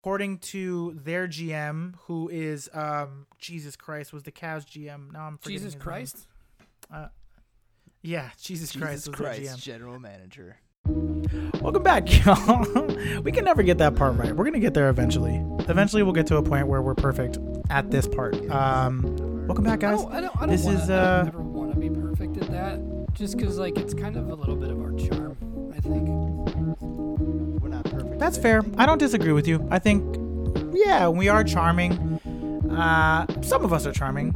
according to their GM, who is um Jesus Christ was the Cavs GM. Now I'm forgetting Jesus. Christ. Yeah, Jesus, Christ Jesus was Christ, their GM. general manager. Welcome back, y'all. we can never get that part right. We're gonna get there eventually. Eventually, we'll get to a point where we're perfect at this part. Um, welcome back, I guys. don't, I don't, I don't This wanna, is, I uh, never want to be perfect at that. Just because, like, it's kind of a little bit of our charm, I think. We're not perfect. That's fair. I don't disagree with you. I think, yeah, we are charming. Uh, some of us are charming.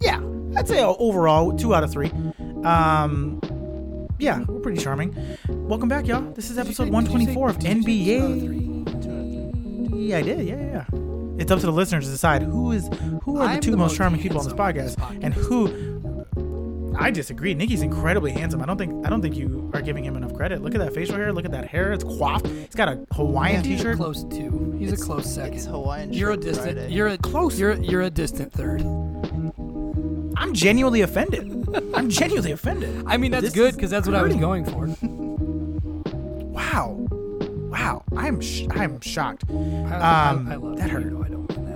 Yeah, I'd say overall two out of three. Um, yeah, we're pretty charming. Welcome back, y'all. This is episode say- did you say- 124 of did you say two NBA. Yeah, I did. Yeah, yeah, yeah. It's up to the listeners to decide who is who are the I'm two the most most charming people on this podcast, this podcast. and who. I disagree. Nikki's incredibly handsome. I don't think I don't think you are giving him enough credit. Look at that facial hair. Look at that hair. It's coiffed. He's got a Hawaiian He's a t-shirt. close two. He's It's- a close second. It's Hawaiian You're a Shirt distant. Friday. You're a Close. You're you're a distant third. I'm genuinely offended. I'm genuinely offended. I mean, that's This good because that's what I was going for. Wow, wow. I'm sh- I'm shocked. I, Um, I, I love that hurt. You know I don't mean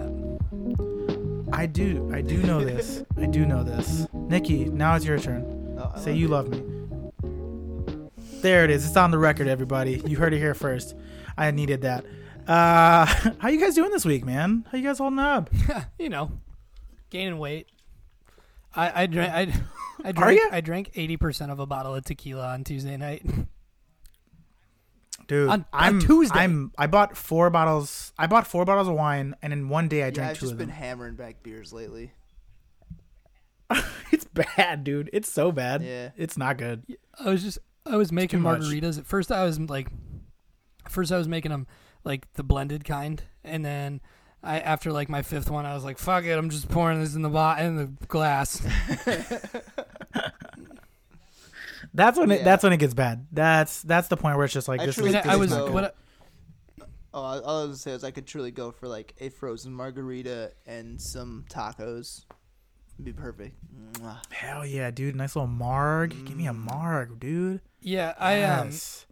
I do I do know this. I do know this. Nikki, now it's your turn. Oh, Say love you it. love me. There it is. It's on the record, everybody. You heard it here first. I needed that. Uh, how you guys doing this week, man? How you guys holding up? you know, gaining weight. I I drank I, I drank? I drank eighty percent of a bottle of tequila on Tuesday night. Dude, On- on I'm Tuesday. I'm I bought four bottles. I bought four bottles of wine, and in one day I Yeah, drank I've two just of been them. hammering back beers lately. it's bad, dude. It's so bad. Yeah. It's not good. I was just I was making too much. margaritas. At first, I was like, first I was making them like the blended kind, and then I after like my fifth one, I was like, fuck it, I'm just pouring this in the bo- in the glass. That's when it. Yeah. That's when it gets bad. That's that's the point where it's just like I this. truly is, this I was not so- good. what Oh, all all I was gonna say is I could truly go for like a frozen margarita and some tacos. It'd be perfect. Mwah. Hell yeah, dude! Nice little marg. Give me a Mm. marg, dude. yeah, I um Yes.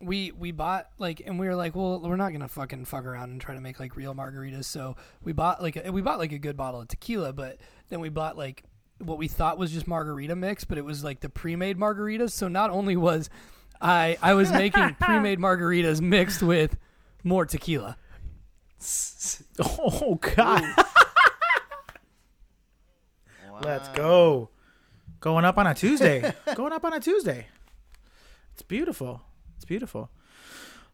we we bought like and we were like well we're not gonna fucking fuck around and try to make like real margaritas so we bought like a, we bought like a good bottle of tequila but then we bought like what we thought was just margarita mix but it was like the pre-made margaritas so not only was i i was making pre-made margaritas mixed with more tequila Oh God. Let's go. Going up on a Tuesday. Going up on a Tuesday. It's beautiful. It's beautiful.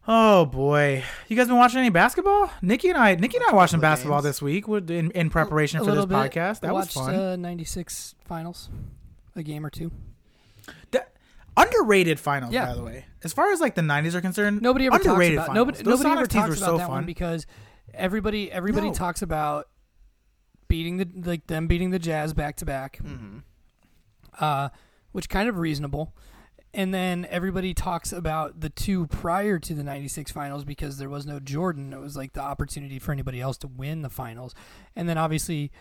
Oh boy, you guys been watching any basketball? Nikki and I, Nikki and I watching couple of basketball games. this week in, in preparation A for this bit. podcast. That was watched fun. uh 96 finals a game or two That- underrated finals, Yeah. by the way. As far as like the '90s are concerned, Nobody ever talks about finals. nobody, Those nobody ever talks were about so that fun. one because everybody everybody No. talks about beating the like them beating the Jazz back to back, Mhm. uh, which kind of reasonable. And then everybody talks about the two prior to the '96 finals because there was no Jordan. It was like the opportunity for anybody else to win the finals. And then obviously,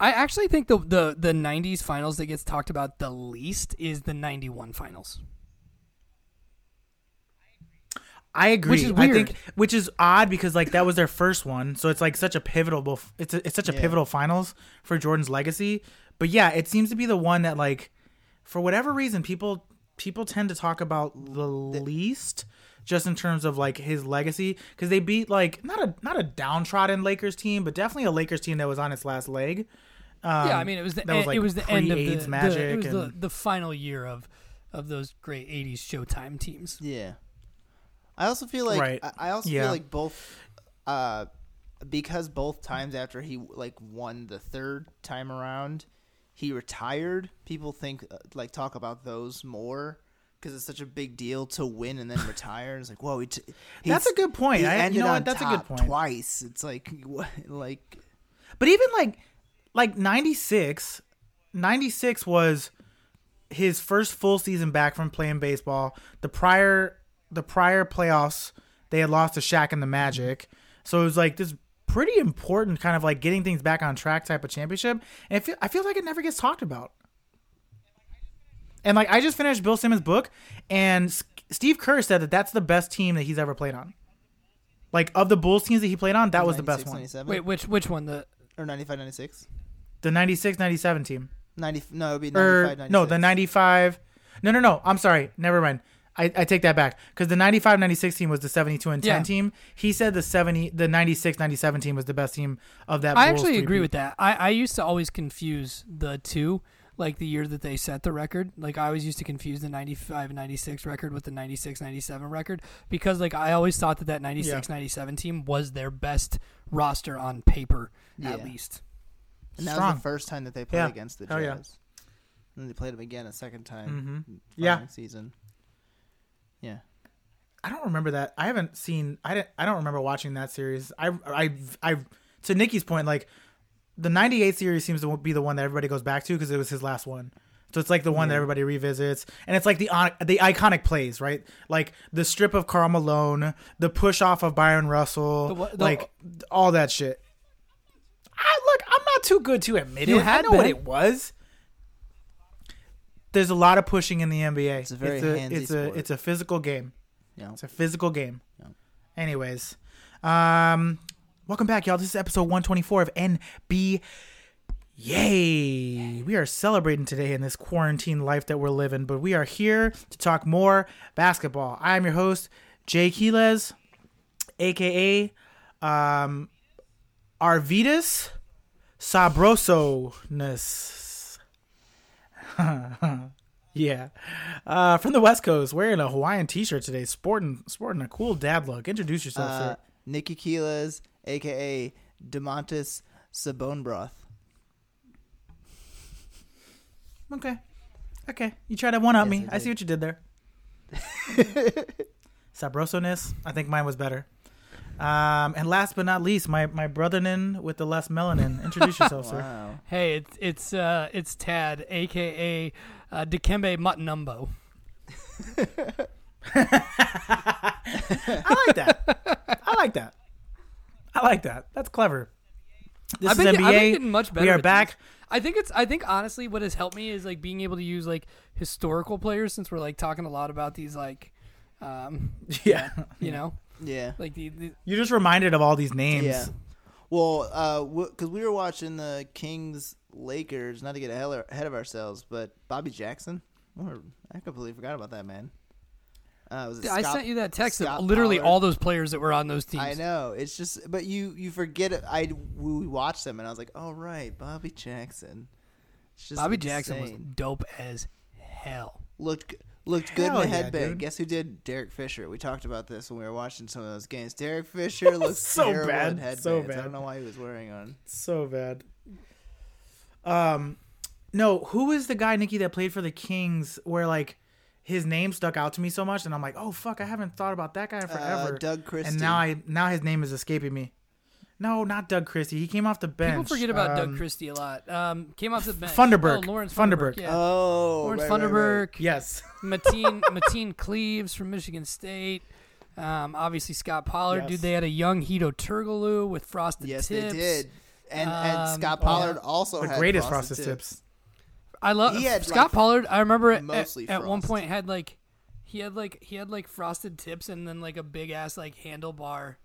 I actually think the the the '90s finals that gets talked about the least is the '91 finals. I agree. Which is I weird. think which is odd because like that was their first one, so it's like such a pivotal. It's a, it's such a Yeah. pivotal finals for Jordan's legacy. But yeah, it seems to be the one that like, for whatever reason, people people tend to talk about the least, just in terms of like his legacy, because they beat like not a not a downtrodden Lakers team, but definitely a Lakers team that was on its last leg. Um, yeah, I mean it was the that was, like, it was the end of the, pre-AIDS the- Magic it was the, the final year of of those great '80s Showtime teams. Yeah. I also feel like Right. I, I also Yeah. feel like both uh because both times after he like won the third time around, he retired. People think uh, like talk about those more because it's such a big deal to win and then retire. It's like whoa, he t- That's a good point. I- you know what? That's a good point. Twice. It's like what, like But even like like 96 96 was his first full season back from playing baseball. The prior the prior playoffs they had lost to Shaq and the Magic. So it was like this pretty important kind of like getting things back on track type of championship. And I feel, I feel like it never gets talked about. And like I just finished Bill Simmons' book and S- Steve Kerr said that that's the best team that he's ever played on. Like of the Bulls teams that he played on, that was the best one. 97? Wait, which which one? The or 95, 96? The 96 97 team. 90, no, it would be er, 95, Or 96. no, the 95 No, no, no. I'm sorry. Never mind. I, I take that back because the 95 96 team was the 72 and 10 Yeah. team. He said the 70 the 96 97 team was the best team of that I Bulls actually agree three-peat. with that. I, I used to always confuse the two, like the year that they set the record. Like I always used to confuse the 95 96 record with the 96 97 record because like I always thought that that 96 97 team was their best roster on paper at least. And that was the first time that they played Yeah. against the Jazz. yeah. And then they played them again a second time. Mhm. Yeah. Season. Yeah. I don't remember that. I haven't seen. I didn't. I don't remember watching that series. I. I. I. To Nikki's point, like the '98 series seems to be the one that everybody goes back to because it was his last one. So it's like the one that everybody revisits, and it's like the the iconic plays, right? Like the strip of Karl Malone, the push off of Bryon Russell, The the- like all that shit. I look. I'm not too good to admit You it. had I know what it was. There's a lot of pushing in the NBA. It's a very it's a, handsy it's a sport. it's a physical game. Yeah. It's a physical game. Yeah. Anyways, um, welcome back, y'all. This is episode 124 of NB. Yay! We are celebrating today in this quarantine life that we're living, but we are here to talk more basketball. I am your host, Jay Quiles, aka um, Arvydas Sabroso-ness. yeah. Uh, from the West Coast, wearing a Hawaiian t-shirt today, sporting sporting a cool dad look. Introduce yourself, Uh, sir. Nikki Keelas, aka Demontis Sabonebroth. Okay. Okay. You tried to one up Yes, me. I I see what you did there. Sabroso-ness. I think mine was better. Um, and last but not least, my my brothernin with the less melanin. Introduce yourself, sir. Hey, it's it's uh it's Tad, aka uh, Dikembe Mutombo. I like that. I like that. I like that. That's clever. This I've been, is I've NBA. been getting much better. we are back. these. I think it's. I think honestly, what has helped me is like being able to use like historical players since we're like talking a lot about these like, um, Yeah. you know, Yeah. like the, the You're just reminded of all these names. Yeah. Well, uh, because we were watching the Kings Lakers, not to get ahead ahead of ourselves, but Bobby Jackson, I completely forgot about that man. Uh, was it I sent you that text Scott of literally Pollard? all those players that were on those teams. I know it's just, but you you forget it. I we watched them and I was like, oh right, Bobby Jackson. It's just Bobby Jackson was dope as hell. looked looked good in the yeah, headband. dude. Guess who did? Derek Fisher. We talked about this when we were watching some of those games. Derek Fisher looked So bad, in headbands. so I don't know why he was wearing on. So bad. Um, no, who was the guy Nikki that played for the Kings? Where like his name stuck out to me so much, and I'm like, oh fuck, I haven't thought about that guy in forever. Uh, Doug Christie. and now I now his name is escaping me. No, not Doug Christie. He came off the bench. People forget about Doug Um, Christie a lot. Um, came off the bench. Funderburke. Oh, Lawrence Funderburke. Funderburke. Yeah. Oh, Lawrence right, right, right. Yes. Mateen Mateen Cleaves from Michigan State. Um, obviously Scott Pollard. Yes. Dude, they had a young Hedo Turkoglu with frosted Yes, tips. they did. And and Um, Scott oh, Pollard yeah. also The had greatest frosted frosted tips. I love He had, Scott like, Pollard. I remember at, at, at one point had like he had like he had like frosted tips and then like a big ass like handlebar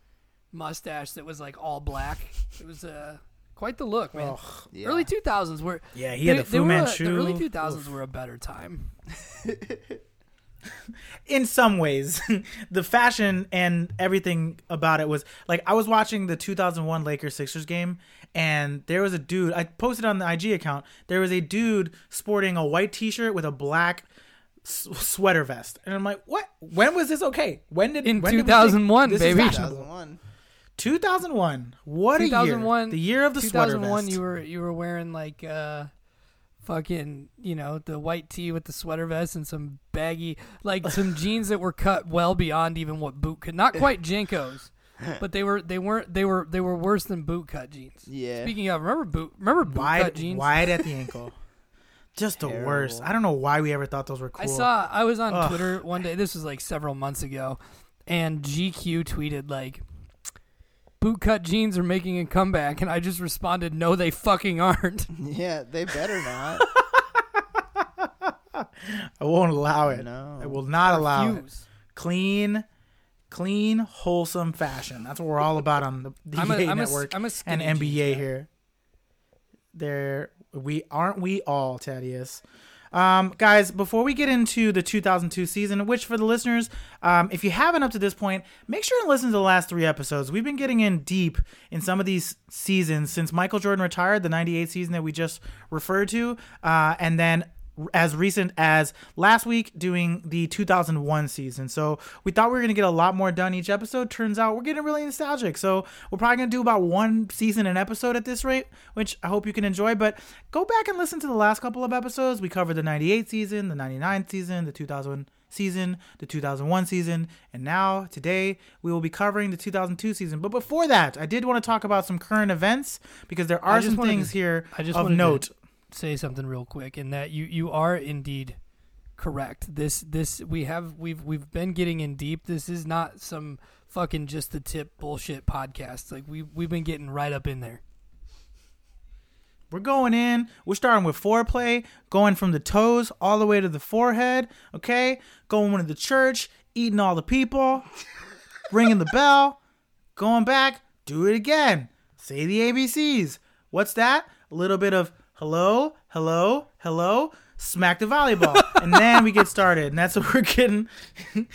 mustache that was like all black. It was uh, quite the look, man. Oh, Yeah. Early two thousands were yeah, he had they- the Fu were a- Manchu. The early two thousands were a better time. in some ways the fashion and everything about it was like i was watching the 2001 lakers sixers game and there was a dude i posted on the ig account there was a dude sporting a white t-shirt with a black s- sweater vest and i'm like what when was this okay when did In when did 2001, this baby. 2001. 2001 what a year. 2001 the year of the sweater 2001 vest. you were you were wearing like uh fucking you know the white tee with the sweater vest and some baggy like some jeans that were cut well beyond even what boot cut not quite JNCOs but they were they weren't they were they were worse than boot cut jeans. Yeah. speaking of remember boot remember boot cut wide jeans? wide at the ankle. Just the worst. I don't know why we ever thought those were cool. I saw I was on Ugh. Twitter one day. This was like several months ago, and GQ tweeted like, "Bootcut jeans are making a comeback," and I just responded, "No, they fucking aren't." Yeah, they better not. i won't allow it no. i will not allow it clean, clean, wholesome fashion. That's what we're all about on the DA I'm a, I'm network I'm a and skinny NBA guy. here. There, we aren't we all, Thaddeus. Um, guys, before we get into the 2002 season, which for the listeners, um, if you haven't up to this point, make sure and listen to the last three episodes. We've been getting in deep in some of these seasons since Michael Jordan retired, the 98 season that we just referred to, uh, and then as recent as last week doing the 2001 season. So we thought we were going to get a lot more done each episode. Turns out we're getting really nostalgic. So we're probably going to do about one season an episode at this rate, which I hope you can enjoy. But go back and listen to the last couple of episodes. We covered the 98 season, the 99 season, the 2000 season, the 2001 season, and now today we will be covering the 2002 season. But before that, I did want to talk about some current events because there are some things to- here I just of wanted to- note. Say something real quick and that you you are indeed correct this this we have we've we've been getting in deep this is not some fucking just the tip bullshit podcast like we we've been getting right up in there We're going in. We're starting with foreplay, going from the toes all the way to the forehead. Okay, going to the church, eating all the people, ringing the bell, going back, do it again. Say the ABCs. What's that? A little bit of hello, hello, hello. Smack the volleyball, and then we get started, and that's what we're getting.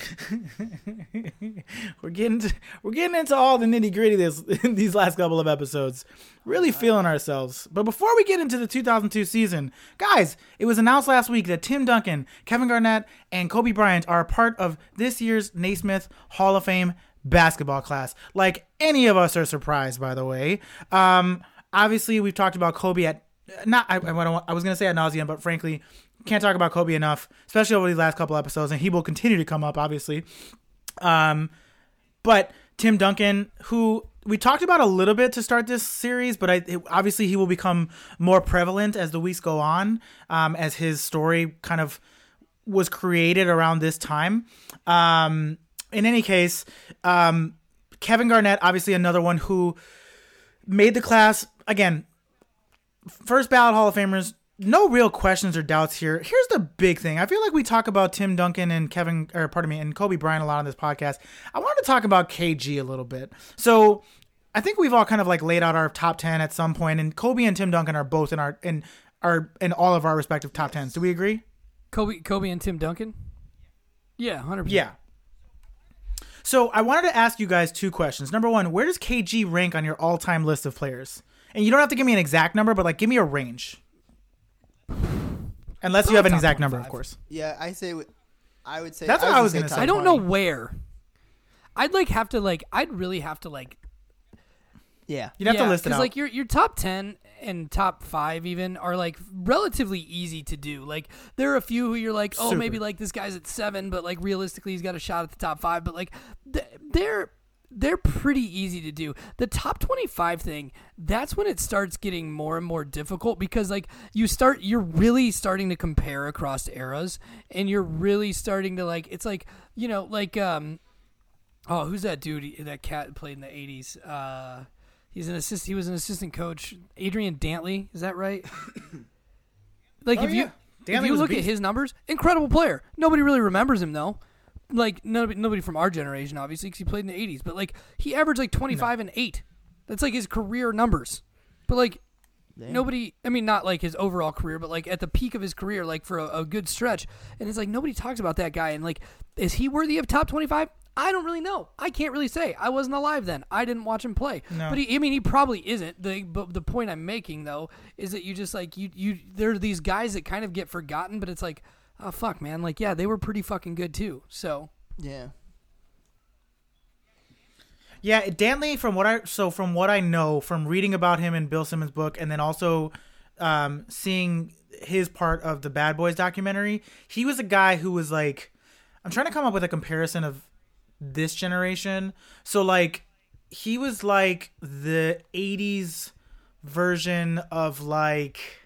we're getting to, we're getting into all the nitty gritty this in these last couple of episodes. Really feeling ourselves. But before we get into the 2002 season, guys, it was announced last week that Tim Duncan, Kevin Garnett, and Kobe Bryant are a part of this year's Naismith Hall of Fame basketball class. Like any of us are surprised, by the way. Um, obviously, we've talked about Kobe at not I, I, I was gonna say at nauseum, but frankly, can't talk about Kobe enough, especially over these last couple episodes, and he will continue to come up, obviously. Um, but Tim Duncan, who we talked about a little bit to start this series, but I it, obviously he will become more prevalent as the weeks go on, um, as his story kind of was created around this time. Um, in any case, um, Kevin Garnett, obviously another one who made the class again. First ballot Hall of Famers, no real questions or doubts here. Here's the big thing. I feel like we talk about Tim Duncan and Kevin, or pardon me, and Kobe Bryant a lot on this podcast. I wanted to talk about KG a little bit. So I think we've all kind of like laid out our top ten at some point, and Kobe and Tim Duncan are both in our in our in all of our respective top tens. Do we agree? kobe kobe and tim duncan yeah 100% Yeah. So I wanted to ask you guys two questions. Number one, where does KG rank on your all-time list of players? And you don't have to give me an exact number, but like give me a range. Unless you have an exact number, of course. Yeah, I say. I would say. That's what I was gonna gonna say say. i don't know where i'd like have to like i'd really have to like Yeah. You'd have to list it 'cause, out. Cuz like your your top 10 and top 5 even are like relatively easy to do like there are a few who you're like oh Super. maybe like this guy's at 7 but like realistically he's got a shot at the top 5 but like th- they're they're pretty easy to do. The top 25 thing, that's when it starts getting more and more difficult because like you start you're really starting to compare across eras and you're really starting to like it's like, you know, like um oh, who's that dude that cat played in the 80s? Uh he's an assist he was an assistant coach. Adrian Dantley, is that right? like Oh, if yeah. you Dantley if you look at his numbers, incredible player. Nobody really remembers him though. Like nobody, nobody from our generation, obviously, because he played in the '80s. But like he averaged like 25 and eight. That's like his career numbers. But like nobody, I mean, not like his overall career, but like at the peak of his career, like for a, a good stretch. And it's like nobody talks about that guy. And like, is he worthy of top 25? I don't really know. I can't really say. I wasn't alive then. I didn't watch him play. No. But he, I mean, he probably isn't. The but the point I'm making though is that you just like you you there are these guys that kind of get forgotten, but it's like, oh fuck, man, like yeah, they were pretty fucking good too. So Yeah. Yeah, Dantley, from what I so from what I know from reading about him in Bill Simmons' book, and then also um, seeing his part of the Bad Boys documentary, he was a guy who was like, I'm trying to come up with a comparison of this generation. So like, he was like the '80s version of like.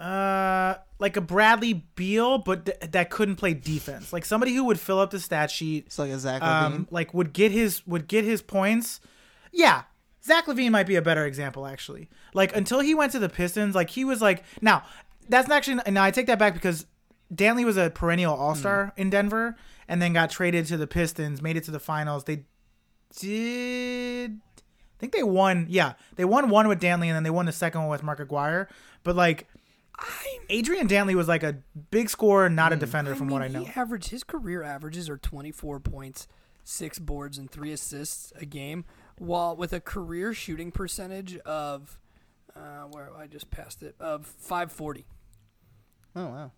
Uh, like a Bradley Beal, but th- that couldn't play defense. Like somebody who would fill up the stat sheet, It's like a Zach um, like would get his would get his points. Yeah, Zach LaVine might be a better example actually. Like until he went to the Pistons, like he was like now that's actually. Now I take that back because Dantley was a perennial All Star in Denver, and then got traded to the Pistons, made it to the finals. They did. I think they won. Yeah, they won one with Dantley, and then they won the second one with Mark Aguirre. But like, Adrian Dantley was like a big scorer, not a defender, from what I know. He average his career averages are 24 points, six boards, and three assists a game, while with a career shooting percentage of uh, where I just passed it of 540. Oh wow.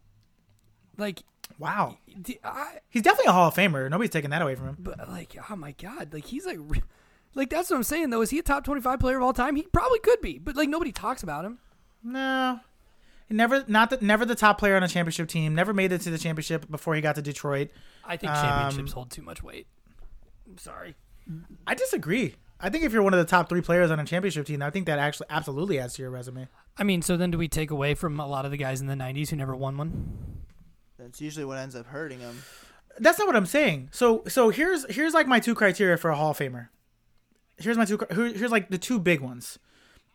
Like, Wow, d- I, he's definitely a Hall of Famer. Nobody's taking that away from him. but like, oh my god, like he's like, like that's what I'm saying though. Is he a top 25 player of all time? He probably could be, but like nobody talks about him. No. He never not the never the top player on a championship team, never made it to the championship before he got to Detroit. I think Um, championships hold too much weight. I'm sorry. I disagree. I think if you're one of the top three players on a championship team, I think that actually absolutely adds to your resume. I mean, so then do we take away from a lot of the guys in the 90s who never won one? That's usually what ends up hurting them. That's not what I'm saying. So so here's here's like my two criteria for a Hall of Famer. Here's my two here's like the two big ones.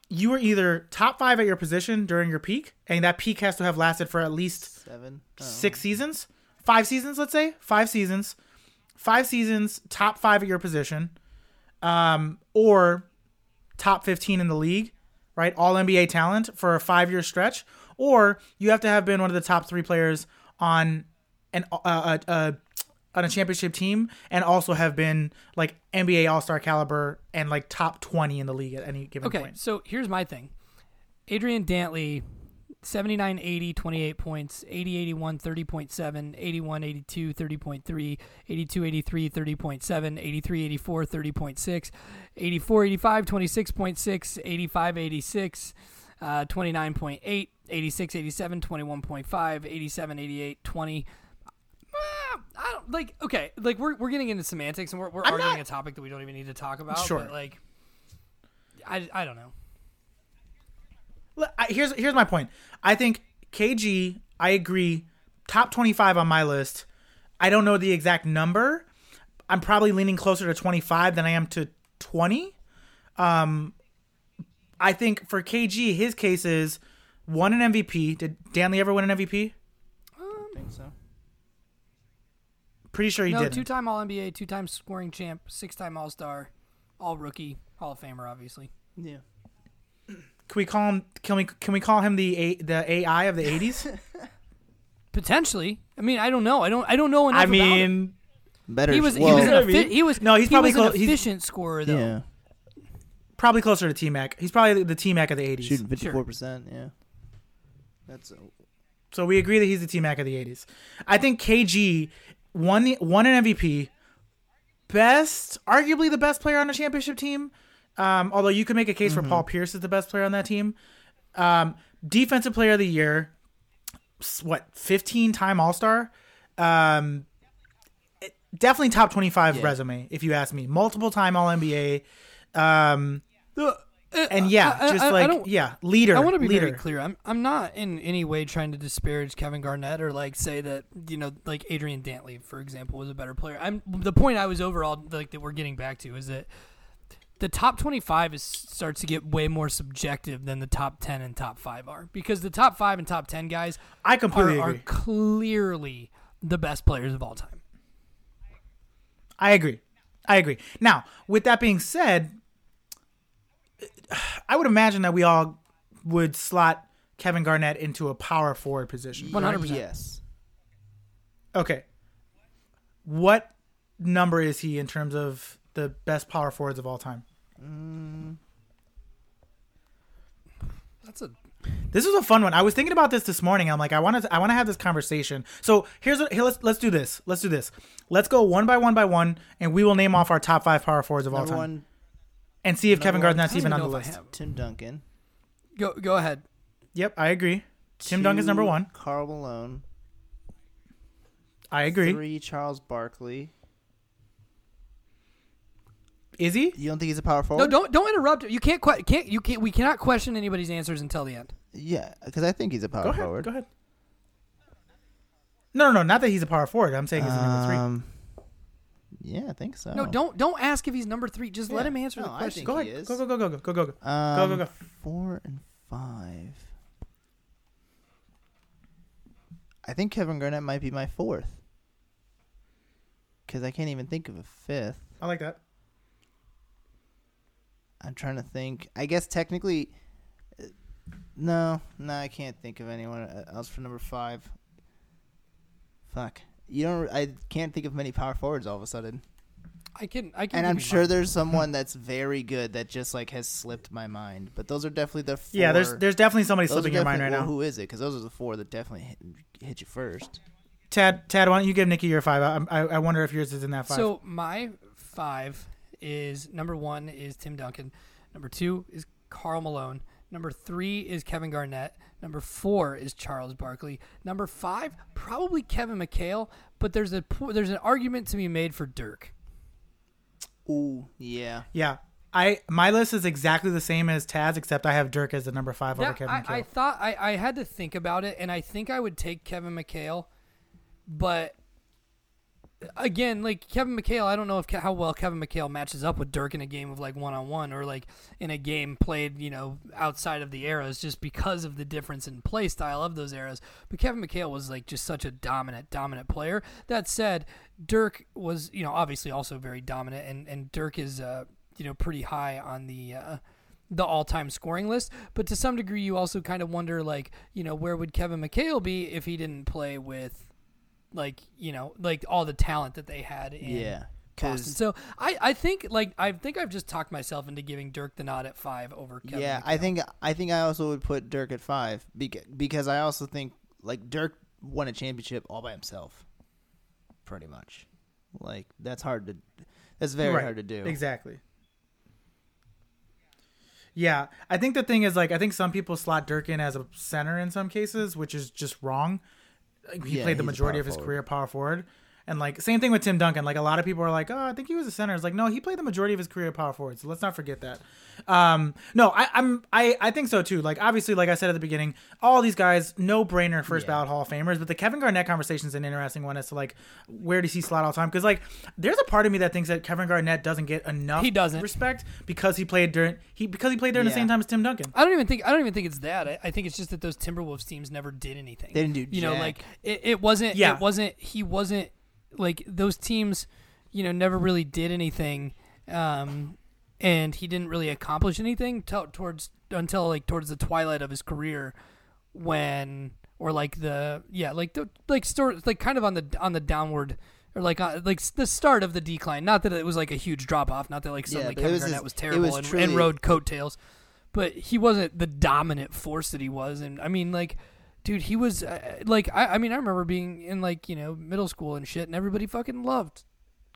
You were either top five at your position during your peak, and that peak has to have lasted for at least Seven. Oh. six seasons, five seasons, let's say five seasons, five seasons, top five at your position, um, or top fifteen in the league, right? All NBA talent for a five year stretch, or you have to have been one of the top three players on an uh, uh, uh, on a championship team, and also have been like NBA All Star caliber and like top twenty in the league at any given Okay, point. so here's my thing. Adrian Dantley, 79 80, 28 points, 80 81, 30.7, 81 82, 30.3, 82 83, 30.7, 83 84, 30.6, 84 85, 26.6, 85 86, uh, 29.8, 86 87, 21.5, 87 88, 20. I don't like okay, like we're we're getting into semantics and we're, we're I'm arguing not- a topic that we don't even need to talk about. Sure. But like I, I don't know. Look, I- here's here's my point. I think KG. I agree. Top twenty five on my list. I don't know the exact number. I'm probably leaning closer to twenty five than I am to twenty. Um, I think for KG, his case is won an MVP. Did Dantley ever win an MVP? I think so. Pretty sure he no, did. two-time All NBA, two-time scoring champ, six-time All Star, All Rookie, Hall of Famer, obviously. Yeah. Can we call him? Can we can we call him the A, the AI of the eighties? Potentially. I mean, I don't know. I don't. I don't know enough. I about him. mean, Better. he was. well, he was. You An what I effi- mean? he was. No, he's he probably was an clo- he's- efficient scorer though. yeah. probably closer to T Mac. He's probably the T Mac of the eighties. Shooting fifty four percent. Yeah. That's. So we agree that he's the T Mac of the '80s. I think KG won the won an MVP, best, arguably the best player on a championship team. Um, although you could make a case for Paul Pierce as the best player on that team. Um, defensive player of the year, what 15 time All Star. Um, definitely top 25 Yeah. resume if you ask me. Multiple time All NBA. Um, Uh, and yeah, I- I- just like yeah, leader. I want to be leader. very clear. I'm I'm not in any way trying to disparage Kevin Garnett or like say that you know like Adrian Dantley, for example, was a better player. I'm the point I was overall like that we're getting back to is that the top 25 is starts to get way more subjective than the top 10 and top 5 are because the top 5 and top 10 guys I are, completely are agree. clearly the best players of all time. I agree. I agree. Now, with that being said, would imagine that we all would slot Kevin Garnett into a power forward position. 100%. Yes. Okay. What number is he in terms of the best power forwards of all time? Mm. That's a This is a fun one. I was thinking about this this morning. I'm like, I want to, I want to have this conversation. So here's, what, here, let's let's do this. Let's do this. Let's go one by one by one, and we will name off our top five power forwards of all time, one, and see if Kevin number Garnett's don't even on the know if I list. Tim Duncan. Go go ahead. Yep, I agree. Tim Duncan's number one. Karl Malone. I agree. Three, Charles Barkley. Is he? You don't think he's a power forward? No, don't don't interrupt. You can't que- can't you can't we cannot question anybody's answers until the end. Yeah, because I think he's a power Go ahead. forward. Go ahead. No, no, no. Not that he's a power forward. I'm saying he's a number three. Um, yeah, I think so. No, don't don't ask if he's number three. Just let Yeah. him answer No, the I question. think Go he ahead. is. Go, go, go, go, go, go, go, go. Um, go, go. Four and five. I think Kevin Garnett might be my fourth. because I can't even think of a fifth. I like that. I'm trying to think. I guess technically, uh, no, no, I can't think of anyone uh, else for number five. Fuck, you don't. I can't think of many power forwards all of a sudden, I can. I can. and I'm sure mine. there's someone that's very good that just like has slipped my mind. But those are definitely the four. Yeah, there's there's definitely somebody those are slipping your mind right well, now. Who is it? Because those are the four that definitely hit, hit you first. Tad, Tad, why don't you give Nikki your five? I, I, I wonder if yours is in that five. So my five is number one is Tim Duncan. Number two is Karl Malone. Number three is Kevin Garnett. Number four is Charles Barkley. Number five, probably Kevin McHale. But there's a there's an argument to be made for Dirk. Ooh, yeah. yeah, I my list is exactly the same as Taz, except I have Dirk as the number five over That- Kevin I, McHale. I thought I, I had to think about it, and I think I would take Kevin McHale, but again, like Kevin McHale, I don't know if how well Kevin McHale matches up with Dirk in a game of like one on one or like in a game played, you know, outside of the eras, just because of the difference in play style of those eras. But Kevin McHale was like just such a dominant, dominant player. That said, Dirk was, you know, obviously also very dominant, and and Dirk is, uh, you know, pretty high on the. Uh, the all-time scoring list, but to some degree, you also kind of wonder, like, you know, where would Kevin McHale be if he didn't play with, like, you know, like all the talent that they had in Yeah. Boston. So I, I think, like, I think I've just talked myself into giving Dirk the nod at five over Kevin. yeah, McHale. I think I think I also would put Dirk at five because because I also think like Dirk won a championship all by himself, pretty much. Like that's hard to that's very Right. hard to do. Exactly. Yeah, I think the thing is like I think some people slot Dirk in as a center in some cases, which is just wrong. He Yeah, played the majority of his forward. career power forward, and like same thing with Tim Duncan. Like a lot of people are like, oh, I think he was a center. It's like no, he played the majority of his career power forward. So let's not forget that. Um, no, I, I'm I I think so too. Like obviously, like I said at the beginning, all these guys no brainer first Yeah. ballot Hall of Famers. But the Kevin Garnett conversation is an interesting one as to like where does he slot all the time? Because like there's a part of me that thinks that Kevin Garnett doesn't get enough He doesn't. respect because he played during he because he played during the same time as Tim Duncan. I don't even think I don't even think it's that. I, I think it's just that those Timberwolves teams never did anything. They didn't do You know, like it, it wasn't. Yeah. It wasn't. He wasn't like those teams. You know, never really did anything, um, and he didn't really accomplish anything t- towards until like towards the twilight of his career, when or like the yeah like the like store like kind of on the on the downward. Or like uh, like the start of the decline. Not that it was like a huge drop off. Not that like Yeah, suddenly it Kevin was Garnett his- was terrible was and, truly- and rode coattails but he wasn't the dominant force that he was and i mean like dude he was uh, like I, I mean i remember being in like you know middle school and shit and everybody fucking loved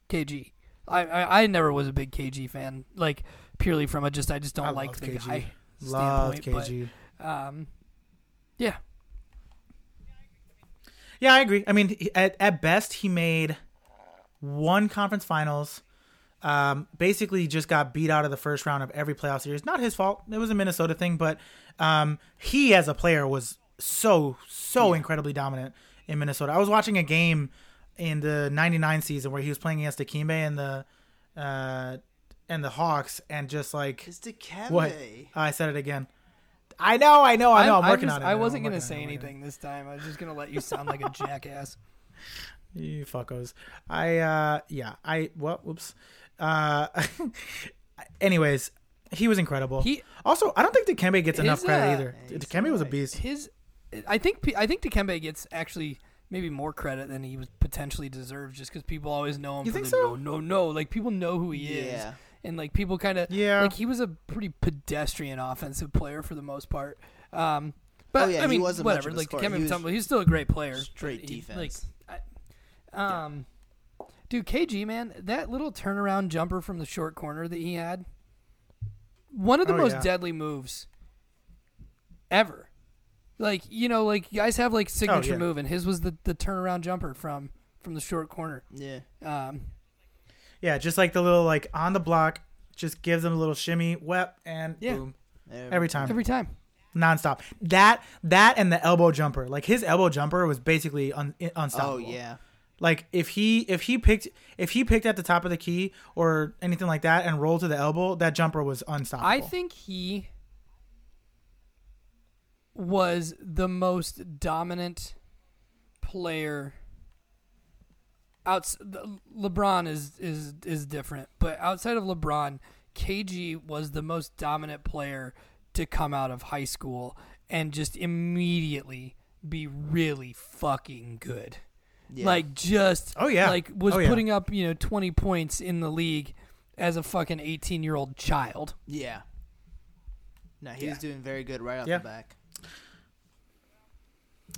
kg i i, I never was a big kg fan like purely from a just i just don't I like the KG. guy standpoint, KG. but, um yeah Yeah, I agree. I mean, at, at best, he made one conference finals. Um, basically, just got beat out of the first round of every playoff series. Not his fault. It was a Minnesota thing, but um, he as a player was so so incredibly dominant in Minnesota. I was watching a game in the '99 season where he was playing against Akimbe and the uh, and the Hawks, and just like It's Dikembe. what I said it again. I know, I know, I know. I'm, working just- on it. I wasn't I'm gonna say it. I'm working on it. anything this time. I was just gonna let you sound like a jackass. You fuckos. I uh yeah, I well whoops. Uh anyways, he was incredible. He also I don't think Dikembe gets enough credit uh, either. Dikembe was a beast. his I think P- I think Dikembe gets actually maybe more credit than he was potentially deserves just because people always know him You for think the so? no no no like people know who he is and like people kind of Yeah. like he was a pretty pedestrian offensive player for the most part um but Oh, yeah, I he mean wasn't much whatever of a like scorer. Dikembe He was Mutombo, he's still a great player straight but he- defense. like I, um dude KG man that little turnaround jumper from the short corner that he had one of the Oh, most yeah. deadly moves ever. Like you know, like guys have like signature Oh, yeah. move, and his was the the turnaround jumper from from the short corner. Yeah. Um, Yeah, just like the little like on the block, just gives them a little shimmy, wep, and Yeah. boom. Every time. every time. Nonstop. That that and the elbow jumper. Like his elbow jumper was basically un, unstoppable. Oh yeah. Like if he if he picked if he picked at the top of the key or anything like that and rolled to the elbow, that jumper was unstoppable. I think he was the most dominant player outs the- LeBron is is is different, but outside of LeBron, KG was the most dominant player to come out of high school and just immediately be really fucking good. Yeah. Like just Oh, yeah. like was Oh, yeah. putting up, you know, 20 points in the league as a fucking 18-year-old child. yeah. No, he was doing very good right off Yeah. the back.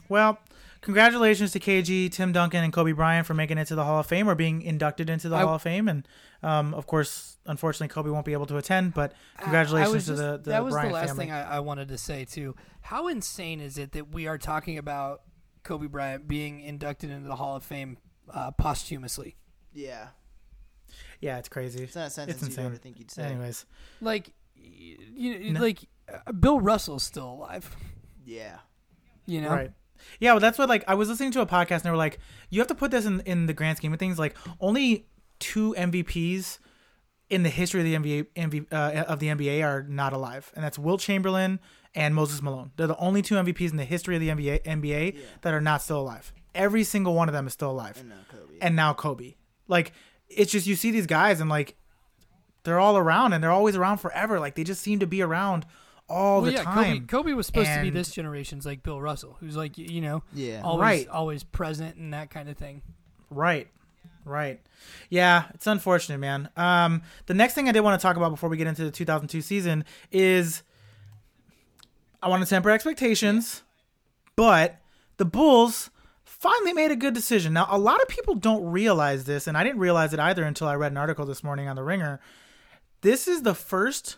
Well, congratulations to KG, Tim Duncan, and Kobe Bryant for making it to the Hall of Fame or being inducted into the I- Hall of Fame. And um, of course, unfortunately, Kobe won't be able to attend. But I- I congratulations was to just- the, the that was Bryant the last family. thing I, I wanted to say too. How insane is it that we are talking about Kobe Bryant being inducted into the Hall of Fame uh, posthumously? Yeah. yeah, it's crazy. It's not a sentence It's you'd ever insane. think you'd say. Anyways, Like, y- you No. like uh, Bill Russell's still alive. Yeah. You know, right. Yeah, well, that's what like I was listening to a podcast and they were like, you have to put this in in the grand scheme of things. Like only two MVPs in the history of the NBA MV, uh, of the NBA are not alive, and that's Wilt Chamberlain and Moses Malone. They're the only two MVPs in the history of the NBA NBA Yeah. that are not still alive. Every single one of them is still alive, And now Kobe. and now Kobe. Like it's just you see these guys and like they're all around and they're always around forever. Like they just seem to be around all well, the yeah, time. Kobe, Kobe was supposed to be And- this generation's like Bill Russell, who's like you know yeah. always Right. always present and that kind of thing. Right. Right. Yeah, it's unfortunate, man. Um, the next thing I did want to talk about before we get into the 2002 season is I want to temper expectations, but the Bulls finally made a good decision. Now, a lot of people don't realize this, and I didn't realize it either until I read an article this morning on The Ringer. This is the first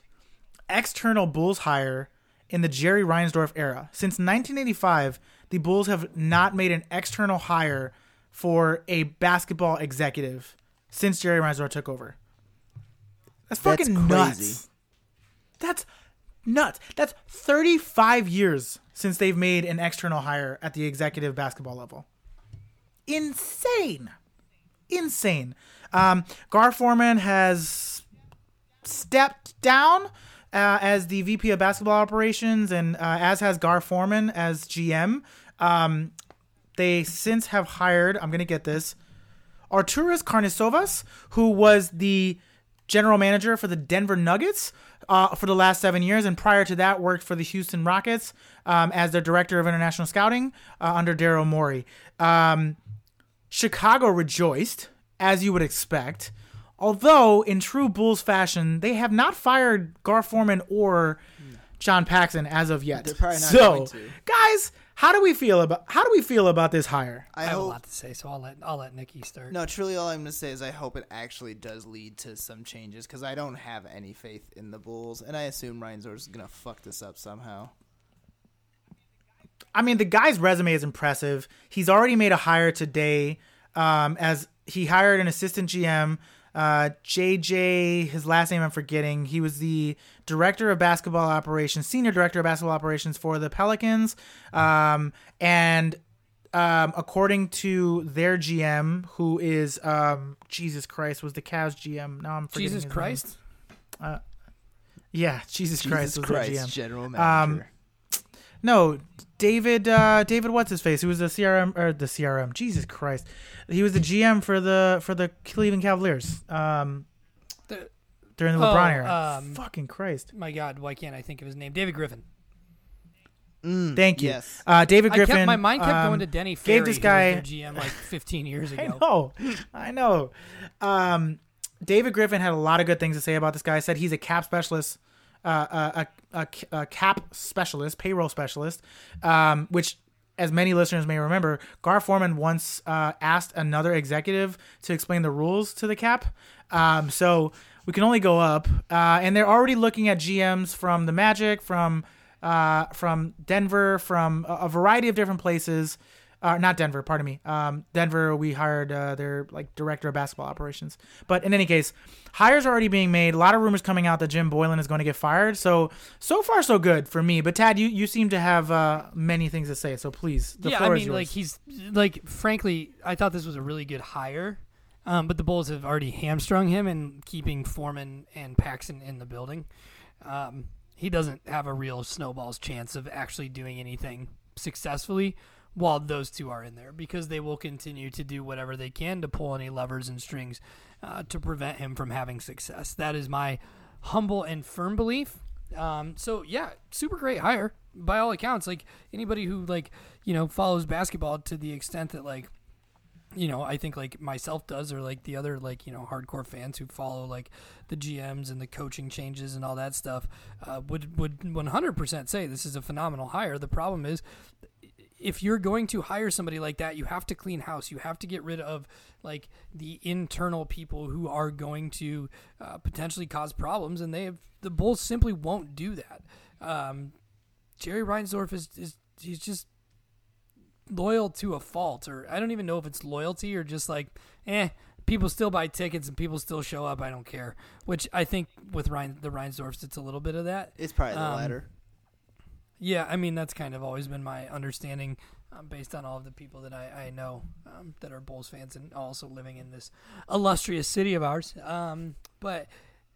external Bulls hire in the Jerry Reinsdorf era. Since 1985, the Bulls have not made an external hire for a basketball executive since Jerry Reinsdorf took over. That's That's fucking nuts. That's nuts. That's 35 years since they've made an external hire at the executive basketball level. Insane. Insane. Um, Gar Forman has stepped down uh, as the VP of basketball operations, and uh, as has Gar Forman as GM. Um, they since have hired, I'm to get this, Arturas Karnisovas, who was the general manager for the Denver Nuggets uh, for the last seven years, and prior to that, worked for the Houston Rockets um, as their director of international scouting uh, under Daryl Morey. Um, Chicago rejoiced, as you would expect. Although, in true Bulls fashion, they have not fired Gar Forman or John Paxson as of yet. They're probably not so, going to. guys, how do we feel about how do we feel about this hire? I I have a lot to say, so I'll let I'll let Nikki start. No, truly, all I'm going to say is I hope it actually does lead to some changes because I don't have any faith in the Bulls, and I assume Reinsdorf is going to fuck this up somehow. I mean, the guy's resume is impressive. He's already made a hire today, um, as he hired an assistant GM, uh, JJ. His last name I'm forgetting. He was the director of basketball operations, senior director of basketball operations for the Pelicans, um, and um, according to their GM, who is um, Jesus Christ, was the Cavs GM. Now I'm forgetting Jesus his name. Christ. Yeah, Jesus, Christ Jesus was Christ, their GM. general manager. Um, No, David. Uh, David, what's his face? Who was the CRM or the CRM? Jesus Christ, he was the GM for the for the Cleveland Cavaliers. Um, The- during the Oh, LeBron era. um, Fucking Christ. My God, why can't I think of his name? David Griffin. Mm, Thank you. Yes. Uh, David I Griffin. kept, my mind kept um, going to Danny Ferry, gave this who was guy- their GM like 15 years ago. I ago. know, I know. Um, David Griffin had a lot of good things to say about this guy. Said he's a cap specialist, uh, a, a, a, a cap specialist, payroll specialist, um, which, as many listeners may remember, Gar Forman once uh, asked another executive to explain the rules to the cap. Um, so we can only go up, uh, and they're already looking at GMs from the Magic, from uh, from Denver, from a, a variety of different places. Uh, not Denver, pardon me. Um, Denver, we hired uh, their like director of basketball operations. But in any case, hires are already being made. A lot of rumors coming out that Jim Boylen is going to get fired. So so far so good for me. But Tad, you, you seem to have uh, many things to say. So please, the yeah, floor I is mean, yours. like he's like, frankly, I thought this was a really good hire, um, but the Bulls have already hamstrung him in keeping Forman and Paxson in the building. Um, he doesn't have a real snowball's chance of actually doing anything successfully while those two are in there because they will continue to do whatever they can to pull any levers and strings uh, to prevent him from having success. That is my humble and firm belief. Um, so yeah, super great hire by all accounts. Like anybody who like you know follows basketball to the extent that like you know, I think like myself does, or like the other like you know hardcore fans who follow like the GMs and the coaching changes and all that stuff, uh, would would 100% say this is a phenomenal hire. The problem is, if you're going to hire somebody like that, you have to clean house. You have to get rid of like the internal people who are going to uh, potentially cause problems, and they have the Bulls simply won't do that. Um, Jerry Reinsdorf is, is he's just loyal to a fault, or I don't even know if it's loyalty or just like, eh, people still buy tickets and people still show up. I don't care. Which I think with Ryan, the Reinsdorfs, it's a little bit of that. It's probably the Um, latter. Yeah, I mean that's kind of always been my understanding, um, based on all of the people that I, I know um, that are Bulls fans and also living in this illustrious city of ours. Um, but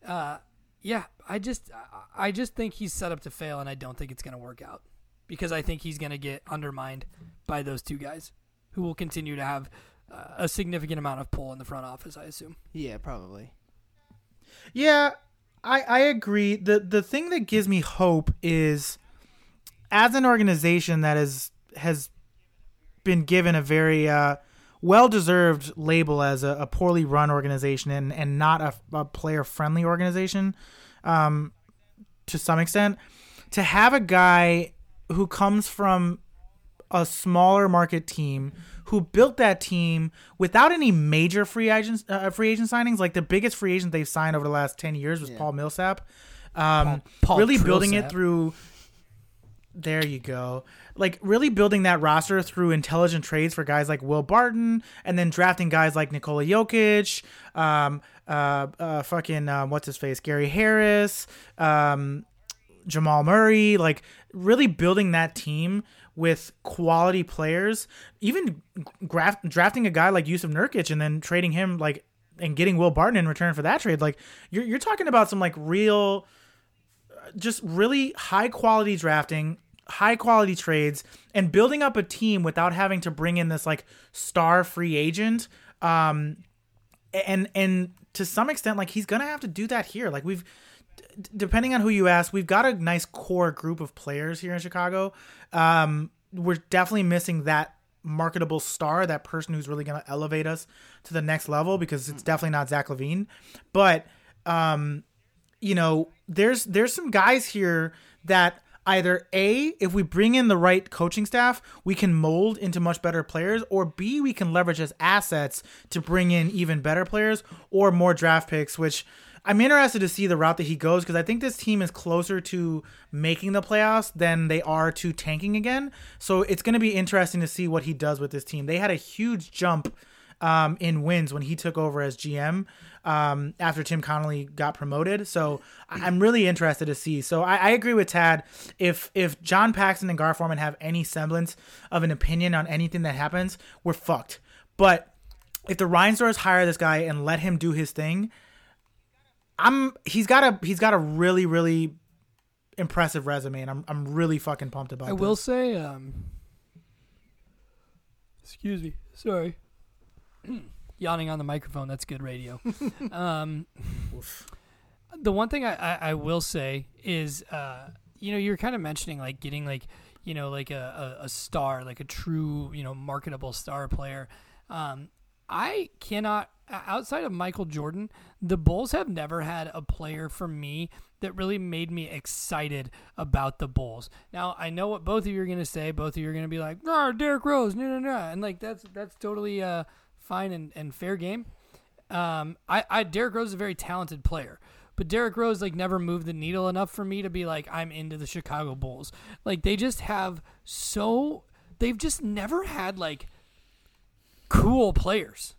uh, yeah, I just I- just think he's set up to fail, and I don't think it's going to work out because I think he's going to get undermined by those two guys who will continue to have uh, a significant amount of pull in the front office. I assume. Yeah, probably. Yeah, I I agree. The the thing that gives me hope is as an organization that is has been given a very uh, well deserved label as a, a poorly run organization and, and not a, a player friendly organization um, to some extent, to have a guy who comes from a smaller market team who built that team without any major free agents uh, free agent signings like the biggest free agent they've signed over the last 10 years was Yeah. Paul Millsap um, Paul- Paul really building it through there you go. Like really building that roster through intelligent trades for guys like Will Barton and then drafting guys like Nikola Jokic um uh, uh fucking uh, what's his face? Gary Harris um Jamal Murray, like really building that team with quality players, even drafting a guy like Jusuf Nurkic and then trading him like and getting Will Barton in return for that trade. Like you're you're talking about some like real just really high quality drafting, high quality trades, and building up a team without having to bring in this like star free agent. Um, and and to some extent, like he's gonna have to do that here. Like we've, d- depending on who you ask, we've got a nice core group of players here in Chicago. Um, we're definitely missing that marketable star, that person who's really gonna elevate us to the next level because it's definitely not Zach LaVine. But um, you know, there's there's some guys here that either a if we bring in the right coaching staff, we can mold into much better players, or b we can leverage as assets to bring in even better players or more draft picks, which I'm interested to see the route that he goes because I think this team is closer to making the playoffs than they are to tanking again. So it's going to be interesting to see what he does with this team. They had a huge jump um, in wins when he took over as GM um, after Tim Connolly got promoted. So I'm really interested to see. So I, I agree with Tad. If if John Paxson and Gar Forman have any semblance of an opinion on anything that happens, we're fucked. But if the Reinsdorfs hire this guy and let him do his thing, I'm he's got a he's got a really really impressive resume, and I'm I'm really fucking pumped about. It. I will say, um, excuse me, sorry, yawning on the microphone. That's good radio. um, the one thing I, I, I will say is, uh, you know, you're kind of mentioning like getting like, you know, like a, a, a star, like a true, you know, marketable star player. Um, I cannot, outside of Michael Jordan, the Bulls have never had a player for me that really made me excited about the Bulls. Now I know what both of you are gonna say. Both of you are gonna be like, "Ah, Derrick Rose, no, no, no," and like that's that's totally uh, fine and, and fair game. Um, I, I Derrick Rose is a very talented player, but Derrick Rose like never moved the needle enough for me to be like I'm into the Chicago Bulls. Like they just have so they've just never had like cool players.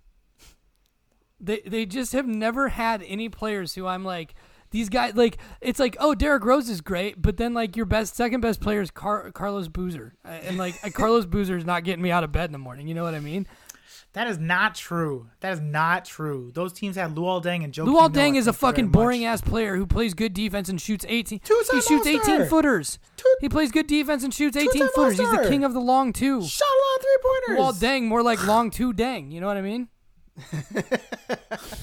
They they just have never had any players who I'm like these guys like it's like oh Derrick Rose is great, but then like your best second best player is Car- Carlos Boozer, Uh, and like Carlos Boozer is not getting me out of bed in the morning. You know what I mean? That is not true. That is not true. Those teams had Luol Deng and Joe. Luol Deng is a fucking boring ass player who plays good defense and shoots 18. Two-time he shoots All-Star. 18 footers. Two- he plays good defense and shoots 18 Two-time footers. He's the king of the long two. Shot a lot of three pointers. Well, dang, more like long two dang. You know what I mean?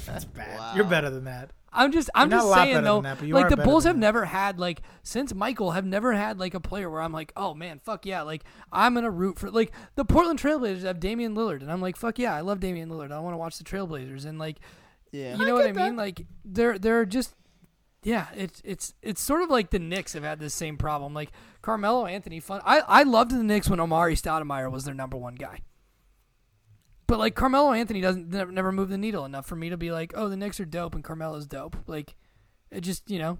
That's bad. Wow. You're better than that. I'm just I'm just saying though, that, like the Bulls have that. never had like since Michael have never had like a player where I'm like, oh man, fuck yeah, like I'm gonna root for like the Portland Trailblazers have Damian Lillard, and I'm like, fuck yeah, I love Damian Lillard. I want to watch the Trailblazers, and like, Yeah. you know what I get that. mean? Like they're they're just. Yeah, it's it's it's sort of like the Knicks have had this same problem. Like Carmelo Anthony, fun. I I loved the Knicks when Amar'e Stoudemire was their number one guy. But like Carmelo Anthony doesn't never, never move the needle enough for me to be like, oh, the Knicks are dope and Carmelo's dope. Like, it just you know.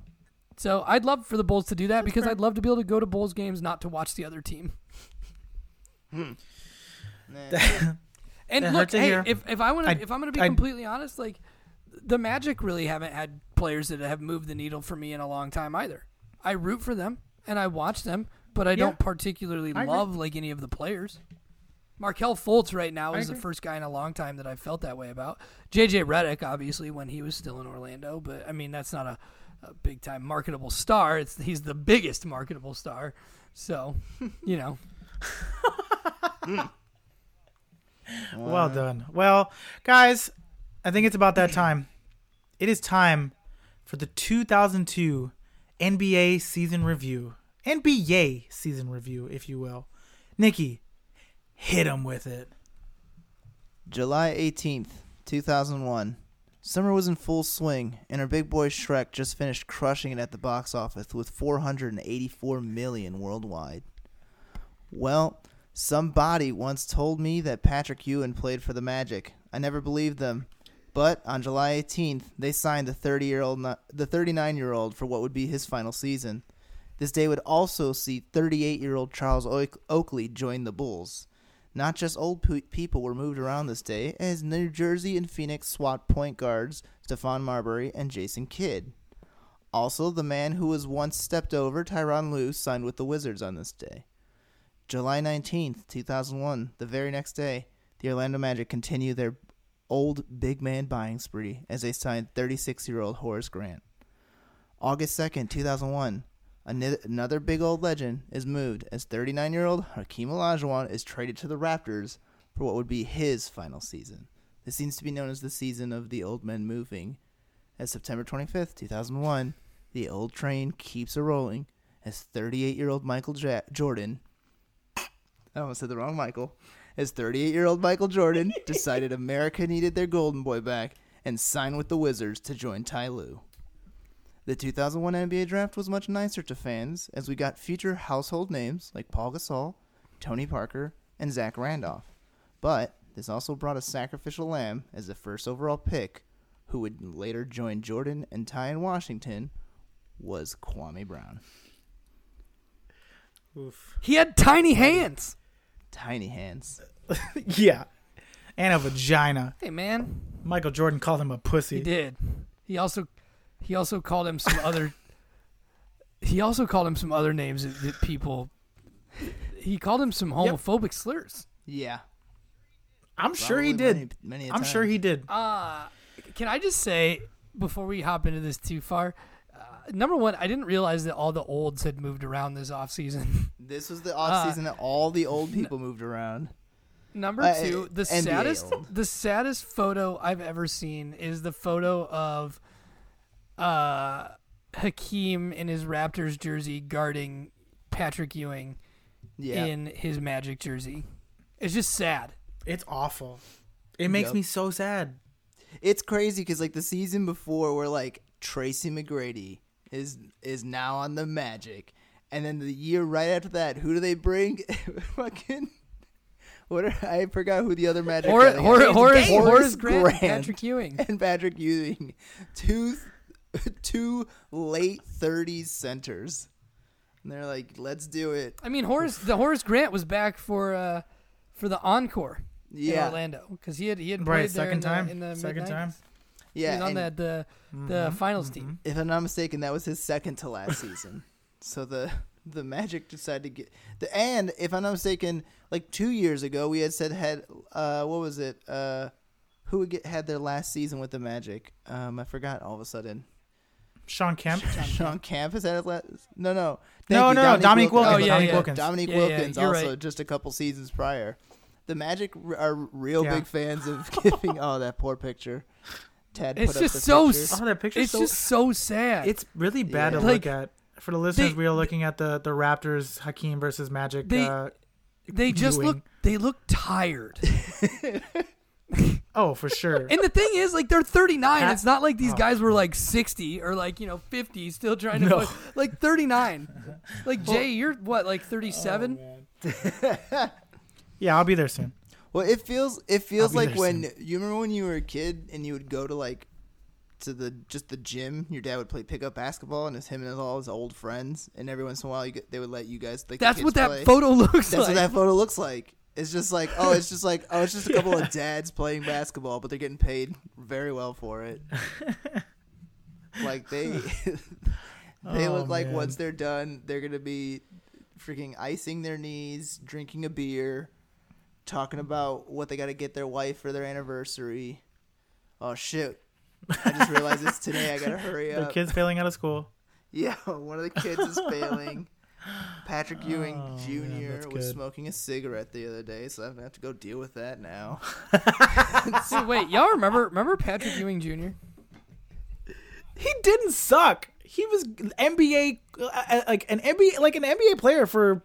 So I'd love for the Bulls to do that because fair. I'd love to be able to go to Bulls games, not to watch the other team. Hmm. Nah. And That look, hurt hey, if if I want to if I'm going to be I- completely honest, like the Magic really haven't had players that have moved the needle for me in a long time either. I root for them and I watch them, but I Yeah. don't particularly I agree. love like any of the players. Markelle Fultz right now is the first guy in a long time that I've felt that way about. JJ Redick, obviously, when he was still in Orlando, but I mean that's not a, a big time marketable star. It's he's the biggest marketable star. So, you know, Well done. Well, guys, I think it's about that time. It is time for the 2002 NBA season review. NBA season review, if you will. Nikki, hit him with it. July 18th, 2001. Summer was in full swing, and our big boy Shrek just finished crushing it at the box office with 484 million worldwide. Well, somebody once told me that Patrick Ewing played for the Magic. I never believed them. But on July 18th, they signed the 30-year-old the 39-year-old for what would be his final season. This day would also see 38-year-old Charles Oakley join the Bulls. Not just old pe- people were moved around this day, as New Jersey and Phoenix SWAT point guards Stephon Marbury and Jason Kidd. Also, the man who was once stepped over, Tyronn Lue, signed with the Wizards on this day. July 19th, 2001, the very next day, the Orlando Magic continue their old big man buying spree as they signed 36 year old Horace Grant. August 2nd, 2001, Ano- Another big old legend is moved as 39 year old Hakeem Olajuwon is traded to the Raptors for what would be his final season. This seems to be known as the season of the old men moving. As September 25th, 2001, the old train keeps a rolling as 38 year old Michael ja- Jordan. I almost said the wrong Michael. As 38 year old Michael Jordan decided America needed their golden boy back and signed with the Wizards to join Ty Lue. The 2001 NBA draft was much nicer to fans as we got future household names like Paul Gasol, Tony Parker, and Zach Randolph. But this also brought a sacrificial lamb as the first overall pick, who would later join Jordan and Ty in Washington, was Kwame Brown. Oof. he had tiny hands. Tiny hands. yeah. And a vagina. Hey man, Michael Jordan called him a pussy. He did. He also he also called him some other he also called him some other names that, that people he called him some homophobic slurs. Yeah. I'm sure he did. Many, many a I'm sure he did. Uh can I just say before we hop into this too far, uh, number one, I didn't realize that all the olds had moved around this off season. This was the off Uh, season that all the old people moved around. Number Uh, two, the NBA saddest old. the saddest photo I've ever seen is the photo of uh Hakeem in his Raptors jersey guarding Patrick Ewing Yeah. in his Magic jersey. It's just sad. It's awful. It makes Yup. me so sad. It's crazy because like the season before, where like Tracy McGrady is is now on the Magic, and then the year right after that, who do they bring? Fucking what? Are, I forgot who the other Magic. Hor- guy they Hor- Horace, Horace Horace Grant, Grant Patrick Ewing. and Patrick Ewing, two two late thirties centers. And they're like, let's do it. I mean, Horace the Horace Grant was back for uh for the encore in Orlando because he had he had Right, played there second in the, time. in the second mid-nineties. time. yeah. he was on and- the the, the finals team. if I'm not mistaken, that was his second to last season. So the the Magic decided to get the and if I'm not mistaken, like two years ago, we had said had uh what was it uh who would get had their last season with the Magic? Um, I forgot all of a sudden. Shawn Kemp. Shawn Kemp has had his last. No, no, No, you, no, no, Dominique Wilkins. Oh, Oh, yeah, Dominique yeah. Wilkins. Dominique Yeah, yeah, Wilkins you're also right. just a couple seasons prior. The Magic are real Yeah. big fans of giving. oh, that poor picture. Ted It's put just up the so picture. Oh, that picture. It's so, just so sad. It's really bad Yeah. to Like, look at. For the listeners, they- we are looking at the the Raptors Hakeem versus Magic. They- uh, they just viewing. look they look tired. oh, for sure. And the thing is, like they're 39. Ha- It's not like these oh. guys were like 60 or like you know 50, still trying to No. play. like 39. Like Jay, you're what like 37? yeah, I'll be there soon. Well, it feels it feels like there when you remember when you were a kid and you would go to like to the just the gym. Your dad would play pickup basketball, and it's him and all his old friends. And every once in a while, you get, they would let you guys. Like, the That's kids what that play. photo looks like. That's like. what that photo looks like. It's just like oh, it's just like oh, it's just a couple of dads playing basketball, but they're getting paid very well for it. like they they Oh, look like man. once they're done, they're gonna be freaking icing their knees, drinking a beer, talking about what they got to get their wife for their anniversary. Oh shit! I just realized it's today. I gotta hurry Their up. kids failing out of school. Yeah, one of the kids is failing. Patrick Ewing Oh, Jr. man, was good. smoking a cigarette the other day, so I'm gonna have to go deal with that now. See, wait, y'all remember remember Patrick Ewing Jr.? He didn't suck. He was NBA, uh, like an NBA, like an NBA player for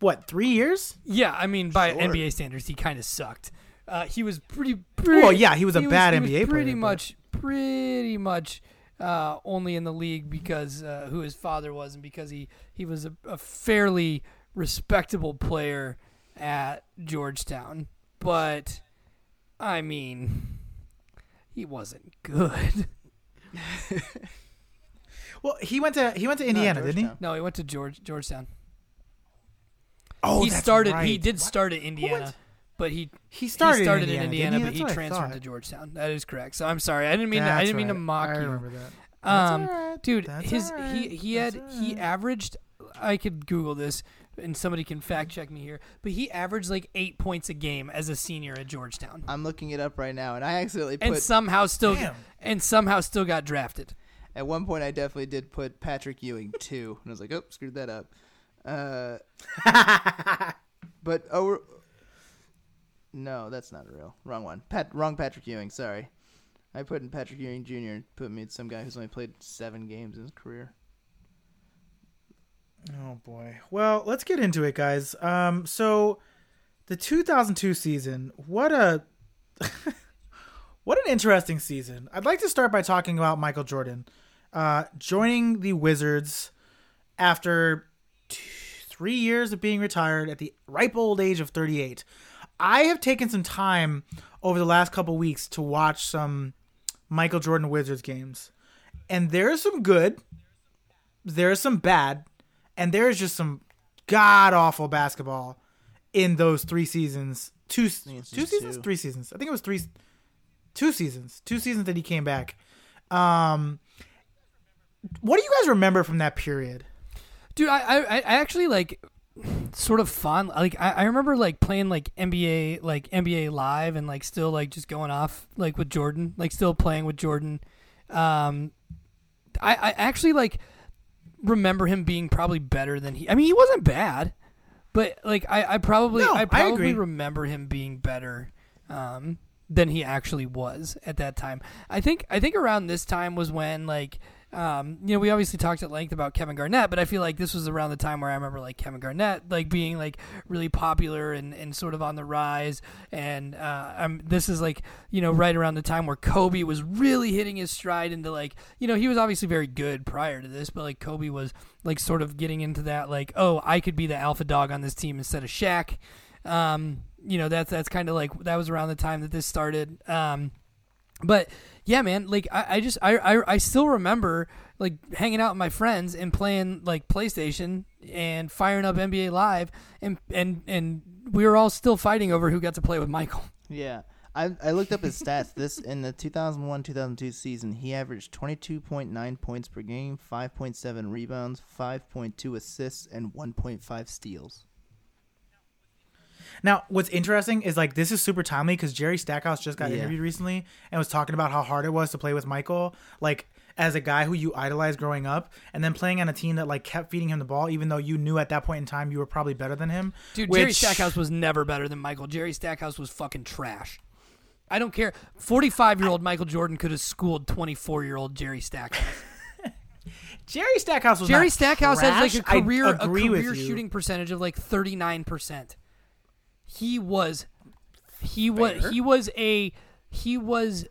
what three years? Yeah, I mean by Sure. NBA standards, he kind of sucked. Uh, he was pretty, pretty. Well, yeah, he was a he bad he was NBA player, Pretty but- much, pretty much, uh, only in the league because uh, who his father was, and because he he was a, a fairly respectable player at Georgetown. But I mean, he wasn't good. Well, he went to he went to Indiana, didn't he? No, he went to George Georgetown. Oh, he started. He did What? start at Indiana? But he He started, he started in in Indiana, Indiana, but he That's what I transferred to. Georgetown. That is correct. So I'm sorry. I didn't mean to, I didn't mean to right. mock I you. remember that. That's Um, all right. dude, That's his all he right. he had That's he averaged. I could Google this, and somebody can fact check me here. But he averaged like eight points a game as a senior at Georgetown, I'm looking it up right now, and I accidentally and put. somehow still Damn. and somehow still got drafted. At one point, I definitely did put Patrick Ewing too, and I was like, "Oh, screwed that up." Uh, but oh, we're- no, that's not real. Wrong one. Pat, wrong Patrick Ewing. Sorry, I put in Patrick Ewing Jr. put me in some guy who's only played seven games in his career. Oh boy. Well, let's get into it, guys. Um, so the 2002 season, what a what an interesting season. I'd like to start by talking about Michael Jordan, uh, joining the Wizards after two, three years of being retired at the ripe old age of 38. I have taken some time over the last couple weeks to watch some Michael Jordan Wizards games, and there's some good, there's some bad, and there's just some god awful basketball in those three seasons. Two think two seasons, two. three seasons. I think it was three, two seasons, two seasons that he came back. Um, what do you guys remember from that period? Dude, I, I, I actually like sort of fun. Like I, I remember like playing like NBA like NBA live and like still like just going off like with Jordan, like still playing with Jordan. Um, I, I actually like remember him being probably better than he. I mean, he wasn't bad, but like I, I probably No, I I probably agree. remember him being better. Um, than he actually was at that time. I think I think around this time was when like um, you know we obviously talked at length about Kevin Garnett, but I feel like this was around the time where I remember like Kevin Garnett like being like really popular and, and sort of on the rise. And uh, um, this is like you know right around the time where Kobe was really hitting his stride into like you know he was obviously very good prior to this, but like Kobe was like sort of getting into that like oh I could be the alpha dog on this team instead of Shaq. Um, you know that's that's kind of like that was around the time that this started. Um, but yeah, man, like I, I just I, I I still remember like hanging out with my friends and playing like PlayStation and firing up NBA Live and and and we were all still fighting over who got to play with Michael. Yeah. I, I looked up his stats. This in the 2001-2002 season, he averaged 22.9 points per game, 5.7 rebounds, 5.2 assists, and 1.5 steals. Now, what's interesting is like this is super timely because Jerry Stackhouse just got Yeah. interviewed recently and was talking about how hard it was to play with Michael. Like, as a guy who you idolized growing up, and then playing on a team that like kept feeding him the ball, even though you knew at that point in time you were probably better than him. Dude, Jerry Stackhouse was never better than Michael. Jerry Stackhouse was fucking trash. I don't care. 45 year old Michael Jordan could have schooled 24 year old Jerry Stackhouse. Jerry Stackhouse was Jerry not Stackhouse has like a career a agree with career you. shooting percentage of like 39%. He was he was he was a he was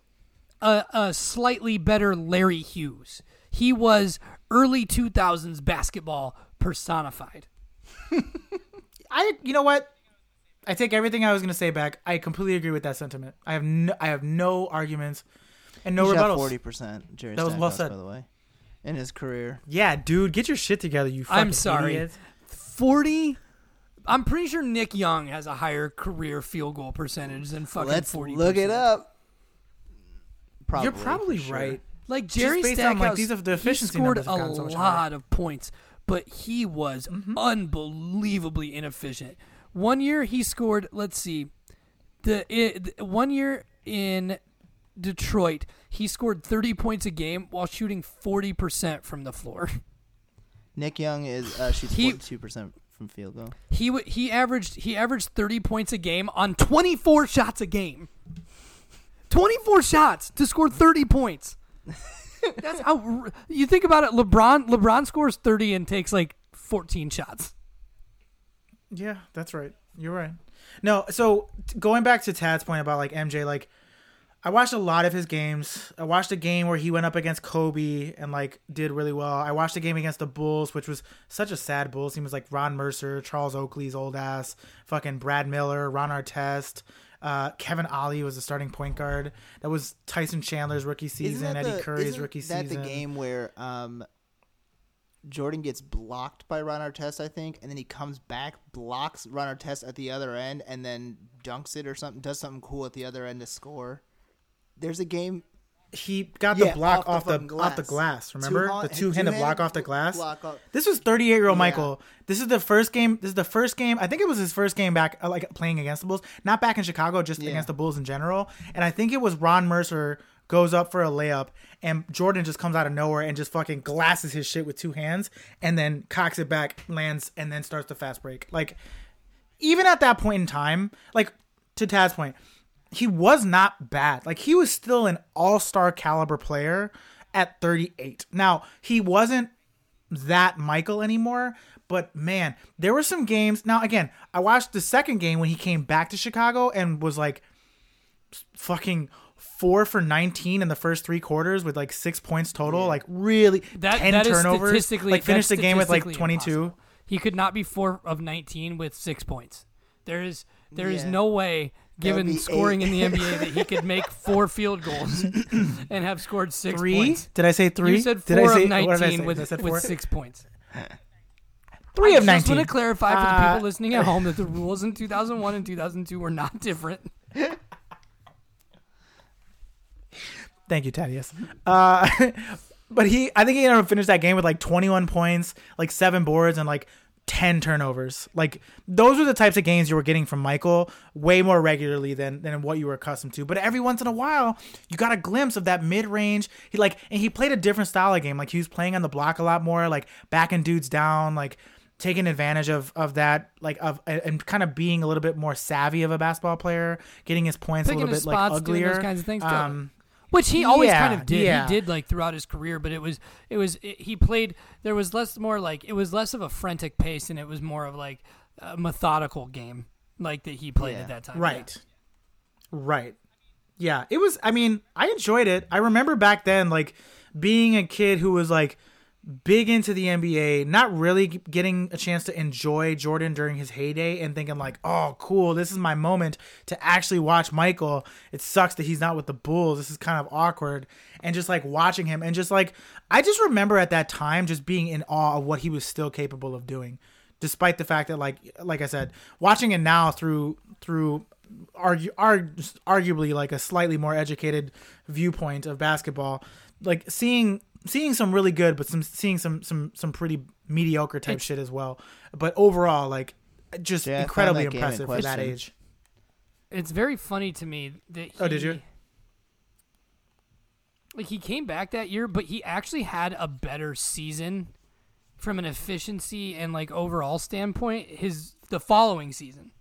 a, a slightly better Larry Hughes. He was early 2000s basketball personified. I you know what? I take everything I was gonna say back. I completely agree with that sentiment. I have no, I have no arguments and no He rebuttals. forty percent. Jerry That was well said. by the way, in his career. Yeah, dude, get your shit together, you. Fucking I'm sorry. idiot. 40 I'm pretty sure Nick Young has a higher career field goal percentage than fucking Let's 40 look it up. Probably, You're probably sure. right. Like Just Jerry based on, Stackhouse, like, these are the he scored a have so lot higher. of points, but he was Mm-hmm. unbelievably inefficient. One year he scored. Let's see, the, it, the one year in Detroit he scored 30 points a game while shooting 40 percent from the floor. Nick Young is uh, shoots He- forty two percent from field goal. He w- he averaged he averaged 30 points a game on 24 shots a game. 24 shots to score 30 points. That's how you think about it. LeBron LeBron scores 30 and takes like 14 shots. Yeah, that's right. You're right. No, so t- going back to Tad's point about like MJ, like I watched a lot of his games. I watched a game where he went up against Kobe and like did really well. I watched a game against the Bulls, which was such a sad Bulls team. It was like Ron Mercer, Charles Oakley's old ass, fucking Brad Miller, Ron Artest. Uh, Kevin Ollie was the starting point guard. That was Tyson Chandler's rookie season. That Eddie the- Curry's isn't rookie that season. the game where um, Jordan gets blocked by Ron Artest, I think, and then he comes back, blocks Ron Artest at the other end, and then dunks it or something, does something cool at the other end to score. There's a game. he got Yeah, the block off the, fucking off the glass. Remember Two-hand- the two handed block two-handed off the glass. block off- This was 38 year old Yeah. Michael. This is the first game. This is the first game. I think it was his first game back, uh, like playing against the Bulls. Not back in Chicago, just Yeah. against the Bulls in general. And I think it was Ron Mercer goes up for a layup, and Jordan just comes out of nowhere and just fucking glasses his shit with two hands, and then cocks it back, lands, and then starts the fast break. Like even at that point in time, like to Tad's point, he was not bad. Like he was still an all-star caliber player at 38. Now, he wasn't that Michael anymore, but man, there were some games. Now, again, I watched the second game when he came back to Chicago and was like fucking 4 for 19 in the first 3 quarters with like 6 points total, like really That 10 that is turnovers, statistically like finished the game with like 22. impossible. He could not be 4 of 19 with 6 points. There is there is Yeah. no way given scoring eight. in the NBA that he could make 4 field goals and have scored 6 3? points. Did I say 3? You said Did I 4 say- of what did I 19 say? with, I said with 6 points. 3 I of 19. just want to clarify for the Uh, people listening at home that the rules in 2001 and 2002 were not different. Thank you, Thaddeus. Uh, but he, I think he ended up finished that game with like 21 points, like seven boards, and like 10 turnovers. Like those were the types of games you were getting from Michael way more regularly than than what you were accustomed to. But every once in a while, you got a glimpse of that mid range. He like, and he played a different style of game. Like he was playing on the block a lot more, like backing dudes down, like taking advantage of of that like of and kind of being a little bit more savvy of a basketball player getting his points Picking a little bit like spots, doing uglier those kinds of things, um Which he always Yeah, kind of did. yeah. He did like throughout his career, but it was it was it, he played. There was less more like it was less of a frantic pace, and it was more of like a methodical game, like that he played Yeah. at that time. Right. Right. Yeah, it was I mean, I enjoyed it. I remember back then like being a kid who was like big into the NBA, not really getting a chance to enjoy Jordan during his heyday and thinking like, "Oh, cool, this is my moment to actually watch Michael. It sucks that he's not with the Bulls. This is kind of awkward." And just like watching him and just like I just remember at that time just being in awe of what he was still capable of doing. Despite the fact that like like I said, watching it now through through arguably like a slightly more educated viewpoint of basketball like seeing seeing some really good but some seeing some some some pretty mediocre type shit as well but overall like just Yeah, incredibly that in impressive for that age It's very funny to me that. He, Oh, did you? like he came back that year, but he actually had a better season from an efficiency and like overall standpoint. His the following season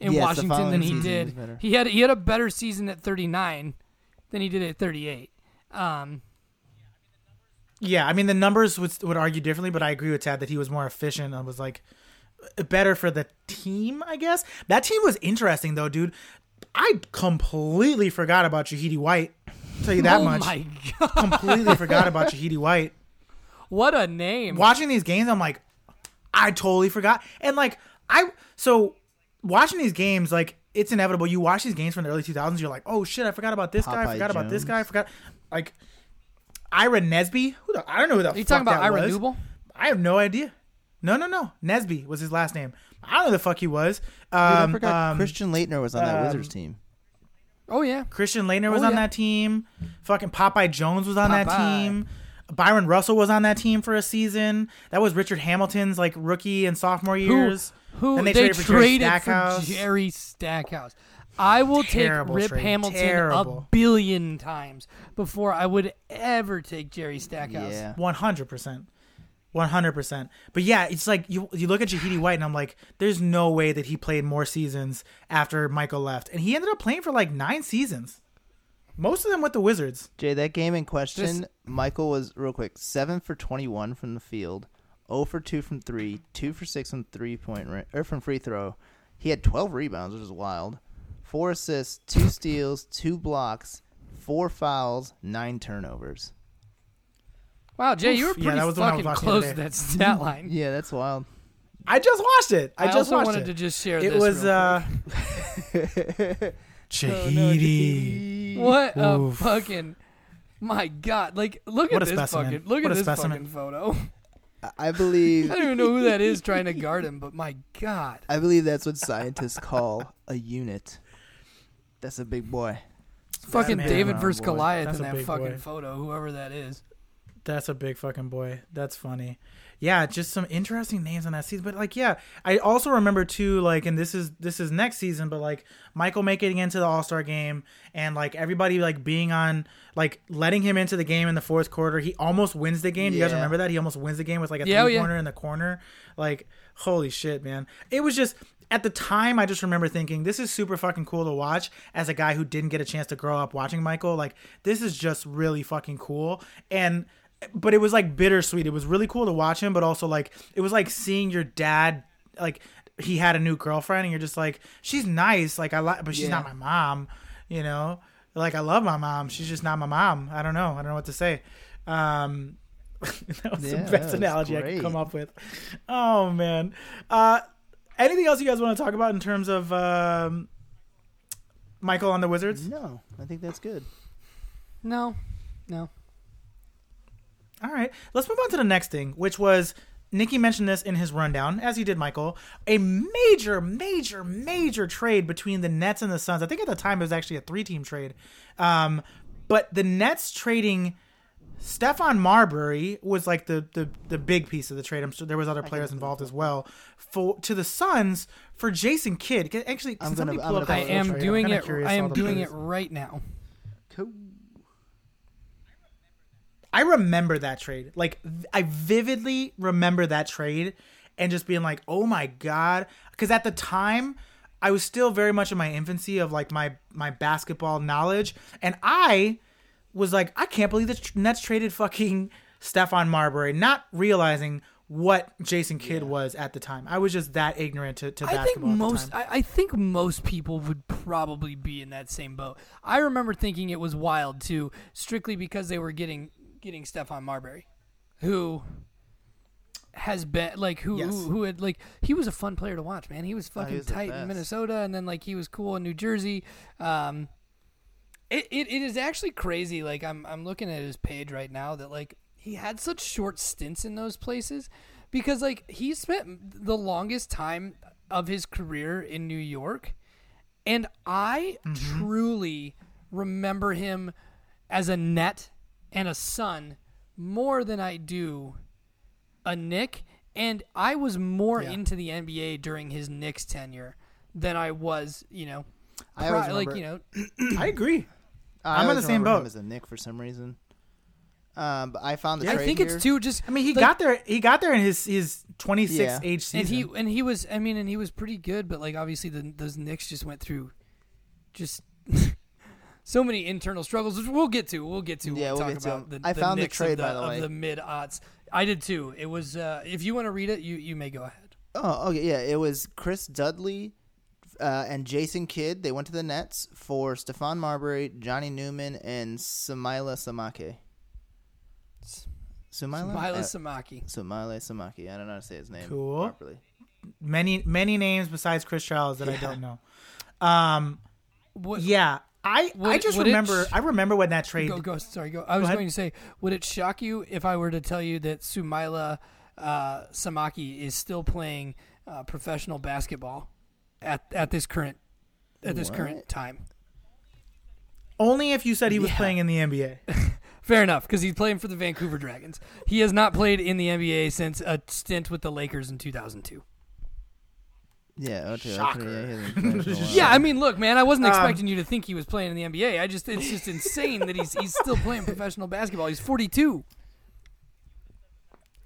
in Yes, Washington than he did. He had he had a better season at 39 than he did at 38. Um, Yeah, I mean the numbers would would argue differently, but I agree with Tad that he was more efficient and was like better for the team. I guess that team was interesting though, dude. I completely forgot about Jahidi White. I'll tell you that oh much. my god, completely forgot about Jahidi White. what a name! Watching these games, I'm like, I totally forgot. And like I so watching these games, like it's inevitable. You watch these games from the early 2000s, you're like, oh shit, I forgot about this guy. I Popeye forgot about this guy. I forgot like Ira Nesby. Who the, I don't know who the Are you fuck talking about that Ira was. Newble? I have no idea. No, no, no. Nesby was his last name. I don't know who the fuck he was. Dude, I Um, forgot um, Christian Laettner was on that um, Wizards team. Oh yeah, Christian Laettner was Oh, on yeah. that team. Fucking Popeye Jones was on that team. Bryon Russell was on that team for a season. That was Richard Hamilton's like rookie and sophomore years. Who And they, they traded for Jerry Stackhouse. for Jerry Stackhouse. I will Terrible take Rip trade. Hamilton a billion times before I would ever take Jerry Stackhouse. Yeah. One hundred percent. One hundred percent. But yeah, it's like you you look at Jahidi White and I'm like, there's no way that he played more seasons after Michael left. And he ended up playing for like nine seasons. Most of them with the Wizards. Jay, that game in question, Just- Michael was real quick seven for twenty-one from the field, zero for two from three, two for six from three point or er, from free throw. He had twelve rebounds, which is wild. Four assists, two steals, two blocks, four fouls, nine turnovers. Wow, Jay, you were Oof. Yeah, pretty that was the I was fucking watching close today. to that stat line. Yeah, that's wild. I just watched it. I, I, just also watched wanted it. to just share it this. was real uh quick. Jahidi. what a fucking my god! Like, look What at this specimen. fucking look What at a this specimen. fucking photo. I- I believe I don't even know who that is trying to guard him, but my god, I believe that's what scientists call a unit. That's a big boy. fucking man. David Oh, versus boy. Goliath That's in that fucking boy. photo. Whoever that is. That's a big fucking boy. That's funny. Yeah, just some interesting names on that season. But like, yeah, I also remember too, like, and this is this is next season, but like Michael making it into the All Star game and like everybody like being on like letting him into the game in the fourth quarter. He almost wins the game. Do you guys remember that? He almost wins the game with like a Yeah, oh, three yeah. pointer in the corner. Like, holy shit, man. It was just at the time I just remember thinking this is super fucking cool to watch as a guy who didn't get a chance to grow up watching Michael. Like, this is just really fucking cool. And but it was like bittersweet. It was really cool to watch him, but also like it was like seeing your dad like he had a new girlfriend and you're just like she's nice, like I like, but she's Yeah. not my mom, you know. Like I love my mom, she's just not my mom. I don't know. I don't know what to say. Um, that was Yeah, the best analogy I could come up with. Oh man. Uh, anything else you guys want to talk about in terms of um, Michael on the Wizards? No, I think that's good. No, no. All right, let's move on to the next thing, which was Nikki mentioned this in his rundown, as he did Michael. A major, major, major trade between the Nets and the Suns. I think at the time it was actually a three-team trade, um, but the Nets trading Stephon Marbury was like the, the the big piece of the trade. I'm sure there was other players involved as well. For to the Suns for Jason Kidd. Actually, I'm gonna- I'm gonna I am trade? I'm doing it. I am doing players. it right now. Cool. I remember that trade. Like I vividly remember that trade and just being like, "Oh my god!" Because at the time, I was still very much in my infancy of like my my basketball knowledge, and I was like, "I can't believe the Nets traded fucking Stephon Marbury," not realizing what Jason Kidd was at the time. I was just that ignorant to, to I think basketball. at the most. time. I, I think most people would probably be in that same boat. I remember thinking it was wild too, strictly because they were getting getting Stephon Marbury, who has been like who, Yes. who who had like he was a fun player to watch. Man, he was Oh, he fucking was tight in. Minnesota, and then like he was cool in New Jersey. Um, it, it, it is actually crazy. Like I'm I'm looking at his page right now that like he had such short stints in those places because like he spent the longest time of his career in New York and I mm-hmm. truly remember him as a net and a son more than I do a Knick and I was more Yeah. into the NBA during his Knicks tenure than I was, you know, I always like remember- you know, I agree. I I'm in always the same remember him boat. as a Knick for some reason. Um, but I found the I trade think here. it's too just. I mean, he like, got there. He got there in his his 26 Yeah. age season. and he and he was. I mean, and he was pretty good, but like obviously the those Knicks just went through just. So many internal struggles, which we'll get to. We'll get to. when Yeah, we we'll talk get to about the. I the found the Knicks trade, of the, by the of the mid aughts. I did too. It was. Uh, if you want to read it, you you may go ahead. Oh, okay, yeah. It was Chris Dudley uh, and Jason Kidd. They went to the Nets for Stephon Marbury, Johnny Newman, and Samila Samake. Sumila? Mila Uh, Samaki. Sumile Samaki. I don't know how to say his name Cool. properly. many many names besides Chris Charles that I don't know. Um, What, yeah, I I just would it remember. sh- I remember when that trade. Go, go. Sorry, go. I was ahead. going to say, would it shock you if I were to tell you that Sumaila uh, Samaki is still playing uh, professional basketball at at this current at this current time? Only if you said he was Yeah. playing in the NBA. Fair enough, because he's playing for the Vancouver Dragons. He has not played in the NBA since a stint with the Lakers in 2002. Yeah, okay. Shocker. okay, yeah, he hasn't played for a while. Yeah, I mean, look, man, I wasn't Um, expecting you to think he was playing in the NBA. I just, it's just insane that he's he's still playing professional basketball. He's 42.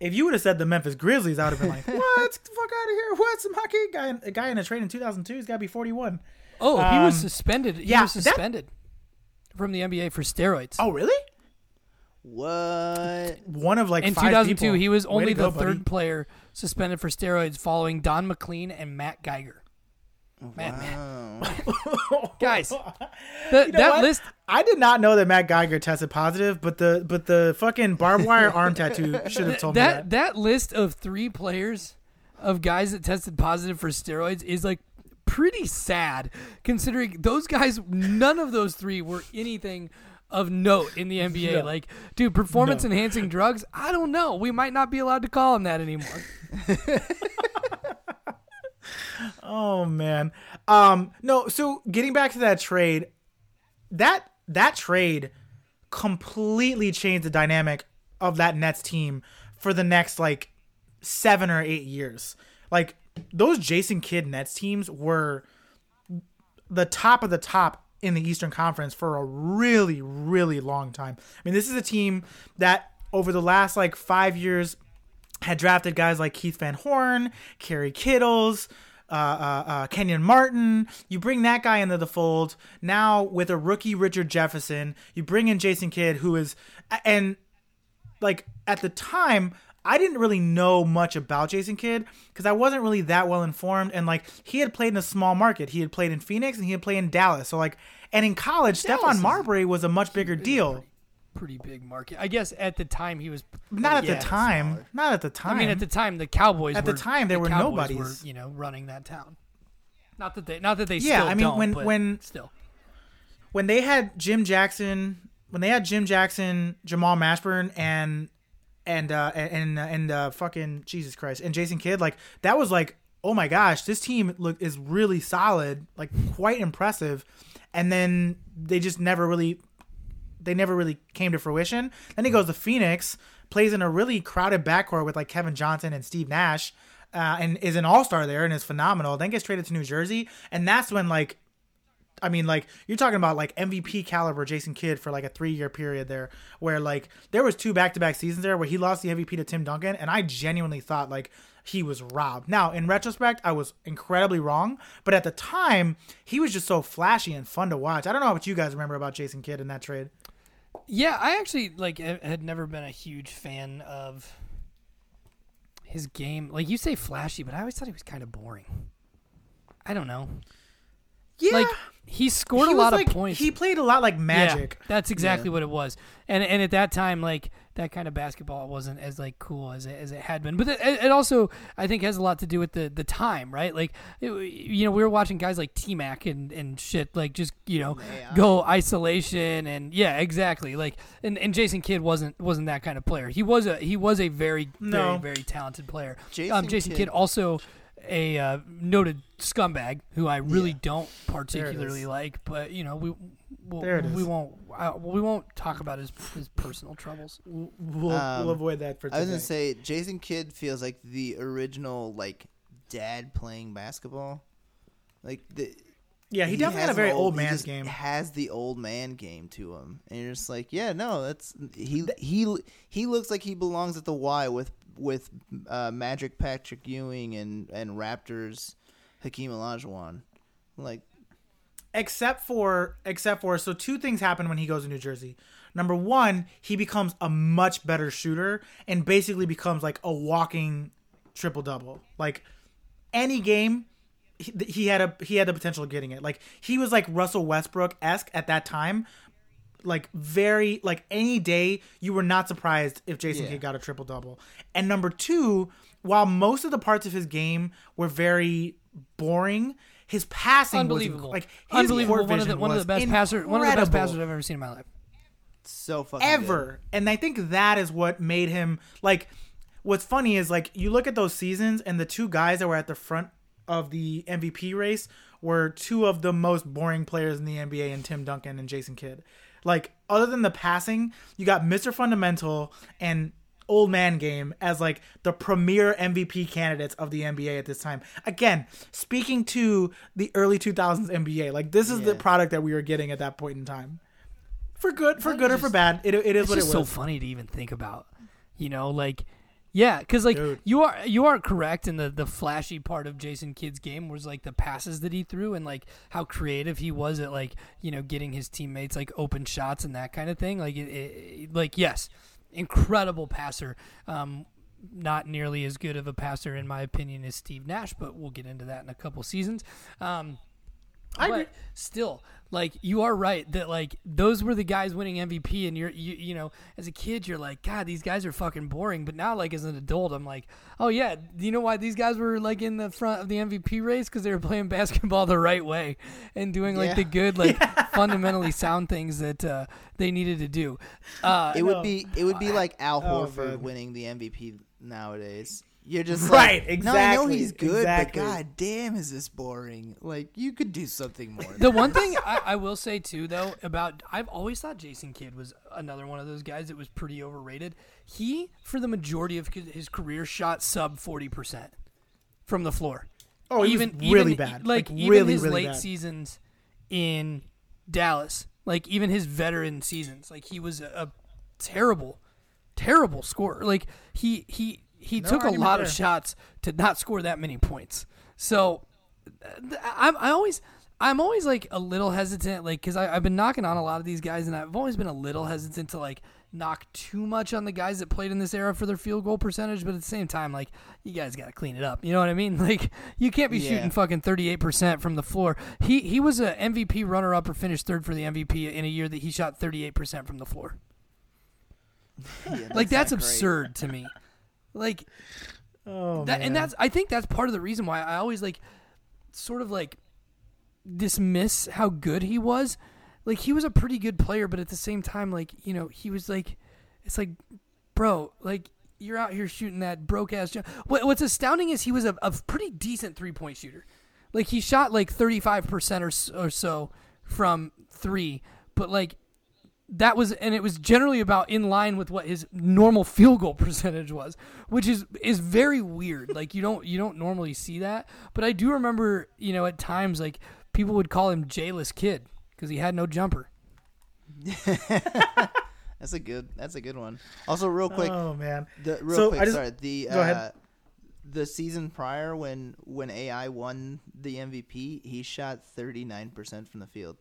If you would have said the Memphis Grizzlies, I would have been like, "What? Get the fuck out of here! What? Some hockey guy? A guy in a trade in 2002? He's got to be 41." Oh, he was Um, suspended. He yeah, was that- suspended from the NBA for steroids. Oh, really? What? One of like in five 2002, people. he was only to go, the third buddy. player suspended for steroids, following Don MacLean and Matt Geiger. Man, man. Wow. Guys, the, You know that what? list. I did not know that Matt Geiger tested positive, but the but the fucking barbed wire arm tattoo should have told me that that. that list of three players of guys that tested positive for steroids is like pretty sad considering those guys none of those three were anything of note in the NBA No. like dude performance No. enhancing drugs I don't know we might not be allowed to call them that anymore Oh man. Um no, so getting back to that trade, that that trade completely changed the dynamic of that Nets team for the next like 7 or 8 years. Like those Jason Kidd Nets teams were the top of the top in the Eastern Conference for a really really long time. I mean, this is a team that over the last like 5 years had drafted guys like Keith Van Horn, Kerry Kittles, uh, uh, uh, Kenyon Martin. You bring that guy into the fold. Now with a rookie Richard Jefferson, you bring in Jason Kidd, who is and like at the time. I didn't really know much about Jason Kidd because I wasn't really that well informed. And like he had played in a small market, he had played in Phoenix and he had played in Dallas. So like, and in college, Dallas Stephon Marbury was a much bigger deal. Pretty big market I guess at the time he was Not at yeah, the time. Not at the time. I mean, at the time, the Cowboys. At the were- time, there were Cowboys nobodies. Were, you know, running that town. Not that they, not that they. Yeah, still I mean, when- when- still, when they had Jim Jackson, when they had Jim Jackson, Jamal Mashburn, and and uh, and and uh, fucking Jesus Christ and Jason Kidd, like that was like, oh my gosh, this team look is really solid, like quite impressive, and then they just never really, they never really came to fruition. Then he goes to Phoenix, plays in a really crowded backcourt with like Kevin Johnson and Steve Nash. Uh, and is an all star there and is phenomenal. Then gets traded to New Jersey, and that's when like I mean, like you're talking about like MVP caliber Jason Kidd for like a three year period there, where like there was two back to back seasons there where he lost the MVP to Tim Duncan, and I genuinely thought like he was robbed. Now in retrospect, I was incredibly wrong, but at the time he was just so flashy and fun to watch. I don't know what you guys remember about Jason Kidd in that trade. Yeah, I actually like had never been a huge fan of his game. Like you say, flashy, but I always thought he was kind of boring. I don't know. Yeah, Like he scored he a lot like, of points. He played a lot like Magic. Yeah, that's exactly Yeah. what it was. And and at that time, like that kind of basketball wasn't as like cool as it, as it had been. But it, it also, I think, has a lot to do with the the time, right? Like, it, you know, we were watching guys like T Mac and and shit, like just you know, Yeah. go isolation and yeah, exactly. Like, and, and Jason Kidd wasn't wasn't that kind of player. He was a he was a very No. very very talented player. Jason um, Jason Kidd- Kidd also a uh, noted scumbag who I really Yeah. don't particularly like, but you know we we'll, There it we is. won't uh, we won't talk about his his personal troubles. We'll, we'll, Um, we'll avoid that for today. I was gonna say Jason Kidd feels like the original like dad playing basketball. Like the Yeah, he, definitely had a very old he man's just game. Has the old man game to him, and you're just like, yeah, no, that's he. He he looks like he belongs at the Y with with uh, Magic Patrick Ewing and and Raptors Hakeem Olajuwon. Like, except for except for so two things happen when he goes to New Jersey. Number one, he becomes a much better shooter and basically becomes like a walking triple double. Like any game, he, he had a he had the potential of getting it. Like he was like Russell Westbrook esque at that time. Like very like any day, you were not surprised if Jason Yeah. Kidd got a triple double. And number two, while most of the parts of his game were very boring, his passing Unbelievable. was like his Unbelievable. court One of the one of the best passer one of the best passers I've ever seen in my life. so fucking ever. And I think that is what made him like. What's funny is like you look at those seasons, and the two guys that were at the front of the MVP race were two of the most boring players in the NBA, and Tim Duncan and Jason Kidd. Like other than the passing, you got Mr. Fundamental and Old Man Game as like the premier MVP candidates of the NBA at this time. Again, speaking to the early 2000s NBA, like this is the product that we were getting at that point in time. For good, for good or for bad, it, it is what it just was. so funny to even think about. You know, like yeah, because like Dude. you are you are correct in the the flashy part of Jason Kidd's game was like the passes that he threw and like how creative he was at like you know getting his teammates like open shots and that kind of thing. Like it, it like yes, incredible passer. Um, not nearly as good of a passer in my opinion as Steve Nash, but we'll get into that in a couple seasons. Um, I but agree. still, like you are right that like those were the guys winning MVP, and you're you you know as a kid you're like God these guys are fucking boring, but now like as an adult I'm like oh yeah do you know why these guys were like in the front of the MVP race because they were playing basketball the right way and doing like Yeah. the good like fundamentally sound things that uh, they needed to do. Uh, It would be it would be like Al Oh, Horford man. winning the MVP nowadays. You're just Right, like, No, I know he's good, exactly. but god damn, is this boring? Like you could do something more. The one thing I, I will say too, though, about I've always thought Jason Kidd was another one of those guys that was pretty overrated. He, for the majority of his career, shot sub forty percent from the floor. Oh, he was even really even, bad. Like, Like, even really, his really late bad. seasons in Dallas, like even his veteran seasons, like he was a, a terrible, terrible scorer. Like he he he No took a lot of shots to not score that many points. So th- I'm I always I'm always like a little hesitant, like because I've been knocking on a lot of these guys, and I've always been a little hesitant to like knock too much on the guys that played in this era for their field goal percentage. But at the same time, like you guys got to clean it up. You know what I mean? Like you can't be Yeah. shooting fucking 38 percent from the floor. He he was a MVP runner up or finished third for the MVP in a year that he shot 38 percent from the floor. Yeah, Like that's absurd to me. Like Oh, that, man. and that's I think that's part of the reason why I always like sort of like dismiss how good he was. Like he was a pretty good player, but at the same time, like you know, he was like, it's like, bro, like you're out here shooting that broke ass. Jump. What, what's astounding is he was a, a pretty decent three point shooter. Like he shot like 35 percent or or so from three, but like that was and it was generally about in line with what his normal field goal percentage was which is is very weird like you don't you don't normally see that but i do remember you know at times like people would call him jayless kid because he had no jumper That's a good. That's a good one. Also, real quick, oh man. the, real So, quick. I just- sorry, the go ahead. uh, the season prior when when AI won the MVP, he shot thirty nine percent from the field,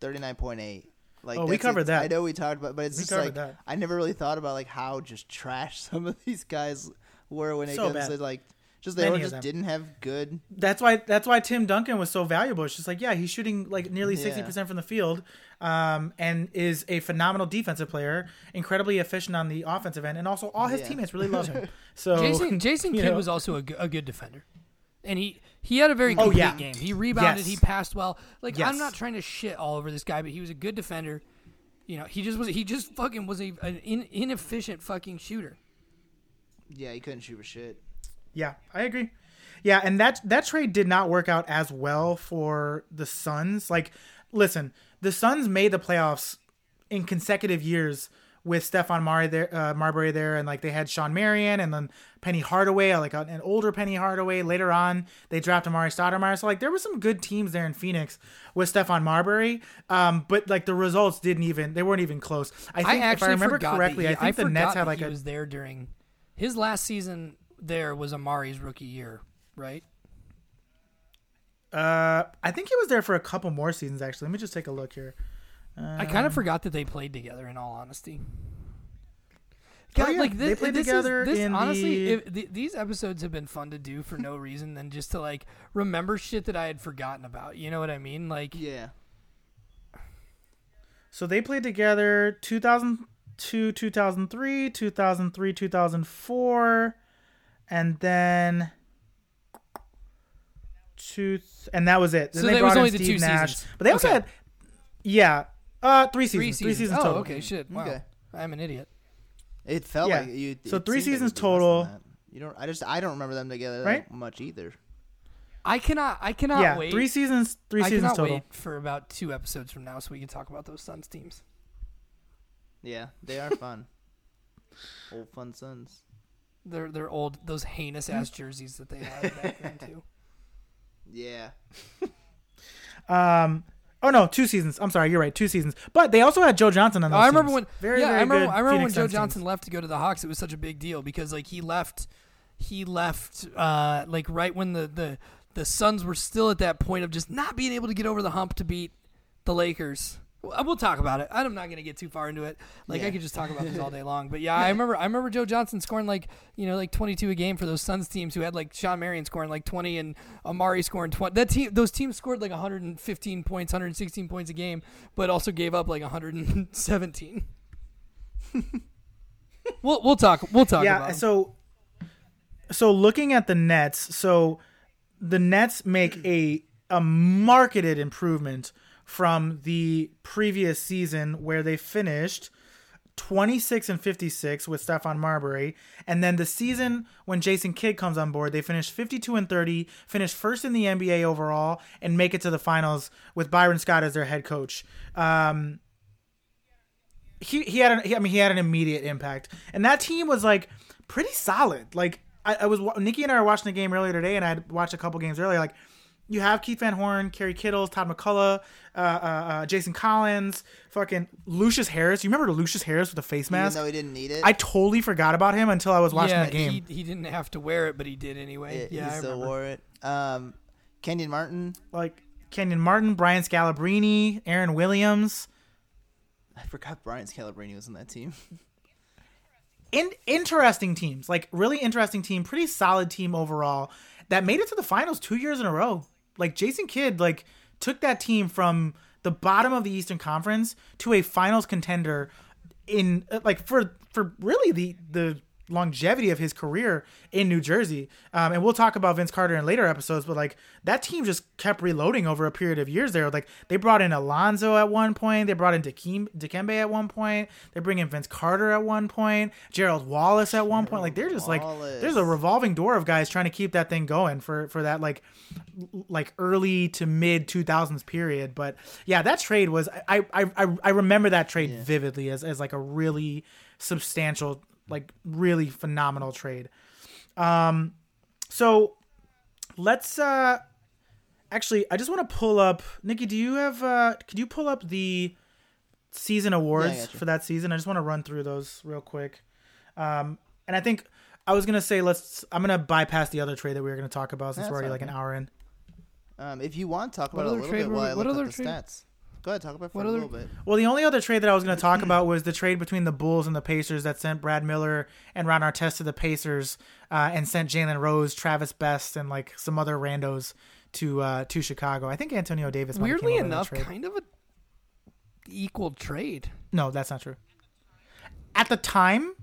thirty nine point eight. Like Oh, we covered that. I know we talked about, but it's We just like that. I never really thought about like how just trash some of these guys were when it So comes bad. to like just they Many just them. didn't have good. That's why that's why Tim Duncan was so valuable. It's just like, yeah, he's shooting like nearly Yeah. sixty percent from the field, um, and is a phenomenal defensive player, incredibly efficient on the offensive end, and also all his Yeah. teammates really love him. So jason jason kidd know. was also a, a good defender and he he had a very Oh, complete yeah. game he rebounded Yes. he passed well like Yes. i'm not trying to shit all over this guy but he was a good defender you know he just was he just fucking was a, an in, inefficient fucking shooter Yeah, he couldn't shoot for shit. Yeah, I agree. Yeah, and that that trade did not work out as well for the Suns. Like, listen, the Suns made the playoffs in consecutive years with Stephon Marbury there, uh, Marbury there, and like they had Shawn Marion and then Penny Hardaway, like an, an older Penny Hardaway. Later on, they drafted Amar'e Stoudemire. So like there were some good teams there in Phoenix with Stephon Marbury, um, but like the results didn't even they weren't even close. I think I if I remember correctly, he, I think the forgot Nets had like he a was there during his last season. There was Amar'e's rookie year, right? uh, I think he was there for a couple more seasons actually. Let me just take a look here. I kind of forgot that they played together. In all honesty, Oh, yeah, like they this, played this is- together this, in honestly, the- if, th- these episodes have been fun to do for no reason than just to like remember shit that I had forgotten about. You know what I mean? Like, Yeah. So they played together 2002, 2003, 2003, 2004, and then two, and that was it. Then So they brought was in only the Steve two Nash, seasons. but they also Okay. had, yeah, uh, three seasons, three three seasons. seasons, oh, total. okay, shit. Wow, Okay. I'm an idiot. It felt Yeah. like you. So three seemed like seasons it'd be less than total. that. You don't. I just. I don't remember them together Right? that much either. I cannot. I cannot yeah, wait. three seasons, three I seasons cannot total. wait for about two episodes from now so we can talk about those Suns teams. Yeah, they are fun. Old fun sons. They're they're old those heinous ass jerseys that they had back then too. Yeah. Um, oh no, two seasons. I'm sorry, you're right, two seasons. But they also had Joe Johnson on those. I remember teams. when very, yeah, very I remember I remember when Joe Suns teams. Johnson left to go to the Hawks. It was such a big deal because like he left he left uh like right when the the the Suns were still at that point of just not being able to get over the hump to beat the Lakers. Well, We'll talk about it. I'm not going to get too far into it. Like I could just talk about this all day long. But yeah, I remember I remember Joe Johnson scoring like you know like 22 a game for those Suns teams who had like Shawn Marion scoring like 20 and Amar'e scoring 20. That team those teams scored like 115 points, 116 points a game, but also gave up like 117. we'll we'll talk we'll talk yeah so so looking at the nets so the nets make a a marketed improvement from the previous season where they finished 26 and 56 with Stephon Marbury and then the season when Jason Kidd comes on board they finished 52 and 30 finished first in the NBA overall and make it to the finals with Byron Scott as their head coach um he he had an, he, I mean he had an immediate impact, and that team was like pretty solid. Like I, I was Nikki and I were watching the game earlier today, and I would watched a couple games earlier. Like you have Keith Van Horn, Kerry Kittles, Todd MacCulloch, uh, uh, uh, Jason Collins, fucking Lucius Harris. You remember Lucius Harris with the face Even mask? though he didn't need it, I totally forgot about him until I was watching yeah, the game. He, he didn't have to wear it, but he did anyway. it- yeah, he I still remember. wore it. Um, Kenyon Martin. like Kenyon Martin, Brian Scalabrine, Aaron Williams. I forgot Brian Scalabrine was on that team. in interesting teams, like really interesting team, pretty solid team overall that made it to the finals two years in a row. Like Jason Kidd, like took that team from the bottom of the Eastern Conference to a finals contender in uh, like for for really the the longevity of his career in New Jersey. Um, and we'll talk about Vince Carter in later episodes, but like that team just kept reloading over a period of years there. Like they brought in Alonzo at one point, they brought in Dikembe, Dikembe at one point, they bring in Vince Carter at one point, Gerald Wallace at one point. Like they're just like there's a revolving door of guys trying to keep that thing going for for that like like early to mid 2000s period. But yeah, that trade was I I I, I remember that trade vividly as as like a really substantial like really phenomenal trade. Um so let's uh actually I just want to pull up Nikki, do you have uh could you pull up the season awards got you. for that season? I just want to run through those real quick. Um and I think I was gonna say let's I'm gonna bypass the other trade that we were gonna talk about since That's we're already like an hour in. Um, if you want to talk What about it a other little trade bit were while we- I what look other up the trade- stats. Go ahead, talk about it for a little bit. Well, the only other trade that I was going to talk about was the trade between the Bulls and the Pacers that sent Brad Miller and Ron Artest to the Pacers, uh, and sent Jalen Rose, Travis Best, and like some other randos to uh, to Chicago. I think Antonio Davis. might Weirdly came enough, trade. kind of a equal trade. no, that's not true. At the time,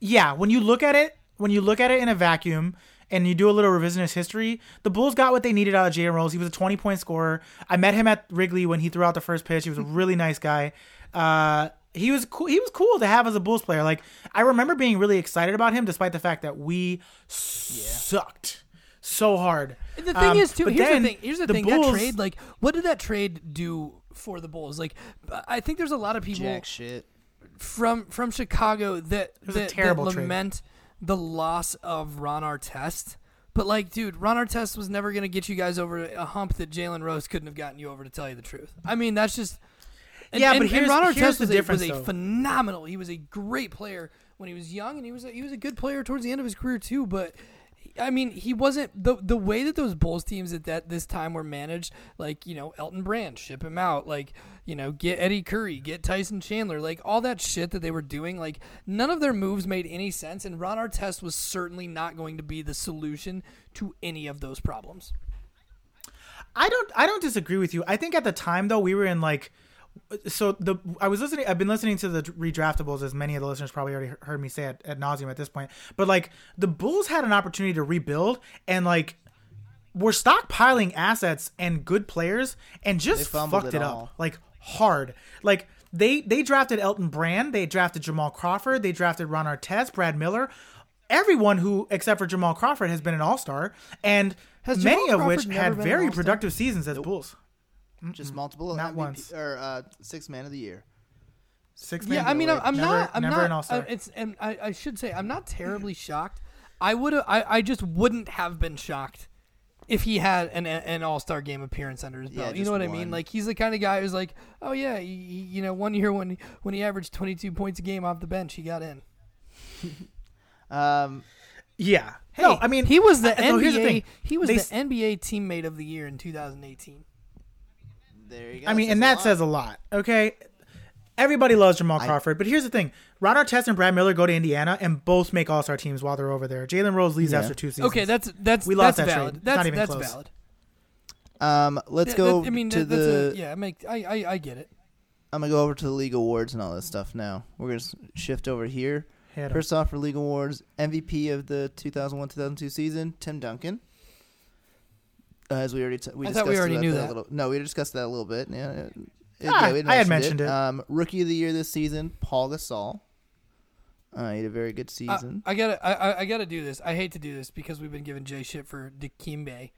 yeah, when you look at it, when you look at it in a vacuum. And you do a little revisionist history. The Bulls got what they needed out of Jalen Rose. He was a 20 point scorer. I met him at Wrigley when he threw out the first pitch. He was a really nice guy. Uh, he was cool. He was cool to have as a Bulls player. Like I remember being really excited about him, despite the fact that we sucked so hard. The thing Um, is, too. Here's the thing. Here's the, the thing. Bulls- that trade, like, what did that trade do for the Bulls? Like, I think there's a lot of people. Jack shit. from from Chicago that was a that, terrible that trade. The loss of Ron Artest. But like, dude, Ron Artest was never gonna get you guys over a hump that Jalen Rose couldn't have gotten you over. To tell you the truth, I mean that's just. And, Yeah, and, but here's- Ron here's Artest the was, a, difference, was a though. phenomenal. He was a great player when he was young, and he was a, he was a good player towards the end of his career too. But I mean, he wasn't the the way that those Bulls teams at that this time were managed. Like you know, Elton Brand, ship him out. Like you know, get Eddie Curry, get Tyson Chandler. Like all that shit that they were doing. Like none of their moves made any sense. And Ron Artest was certainly not going to be the solution to any of those problems. I don't I don't disagree with you. I think at the time though we were in like so the I was listening I've been listening to the redraftables as many of the listeners probably already heard me say it at nauseum at this point. But like the Bulls had an opportunity to rebuild and like were stockpiling assets and good players and just fucked it it, up like hard. Like they they drafted Elton Brand, they drafted Jamal Crawford, they drafted Ron Artest, Brad Miller. Everyone who except for Jamal Crawford has been an all-star and Has many Jamal of which Crawford never had very productive seasons as Bulls. Just multiple Not MVP, once. or uh, six man of the year. Six Yeah, man I mean, I'm, I'm never, not. I'm never not. an all-star. uh, it's. And I, I should say, I'm not terribly shocked. I would. I, I just wouldn't have been shocked if he had an an All Star game appearance under his Yeah, belt. you know what I mean? Like he's the kind of guy who's like, oh yeah, he, he- you know, one year when when he averaged 22 points a game off the bench, he got in. Um, yeah. Hey, no, I mean he was the I- so here's the NBA. He was They the NBA teammate of the year in 2018. There you go. I mean, Says and that lot. says a lot. Okay. Everybody loves Jamal I- Crawford, but here's the thing: Ron Artest and Brad Miller go to Indiana and both make All Star teams while they're over there. Jalen Rose leaves Yeah. after two seasons. Okay, that's that's We lost that's that valid. It's That's not even that's close. valid. Um, let's That- go that- I mean, to that- the. a, yeah. Make I, I I get it. I'm gonna go over to the league awards and all this stuff now. We're gonna shift over here. First off, for league awards, MVP of the 2001-2002 season, Tim Duncan. Uh, as we already t- we I discussed thought we already knew that. that. A little, no, we discussed that a little bit. Yeah, it- it- Ah, we I had mentioned it. Um, rookie of the year this season, Paul Gasol. Uh, he had a very good Uh, season. I gotta, I, I- I gotta do this. I hate to do this because we've been giving Jay shit for Dikembe,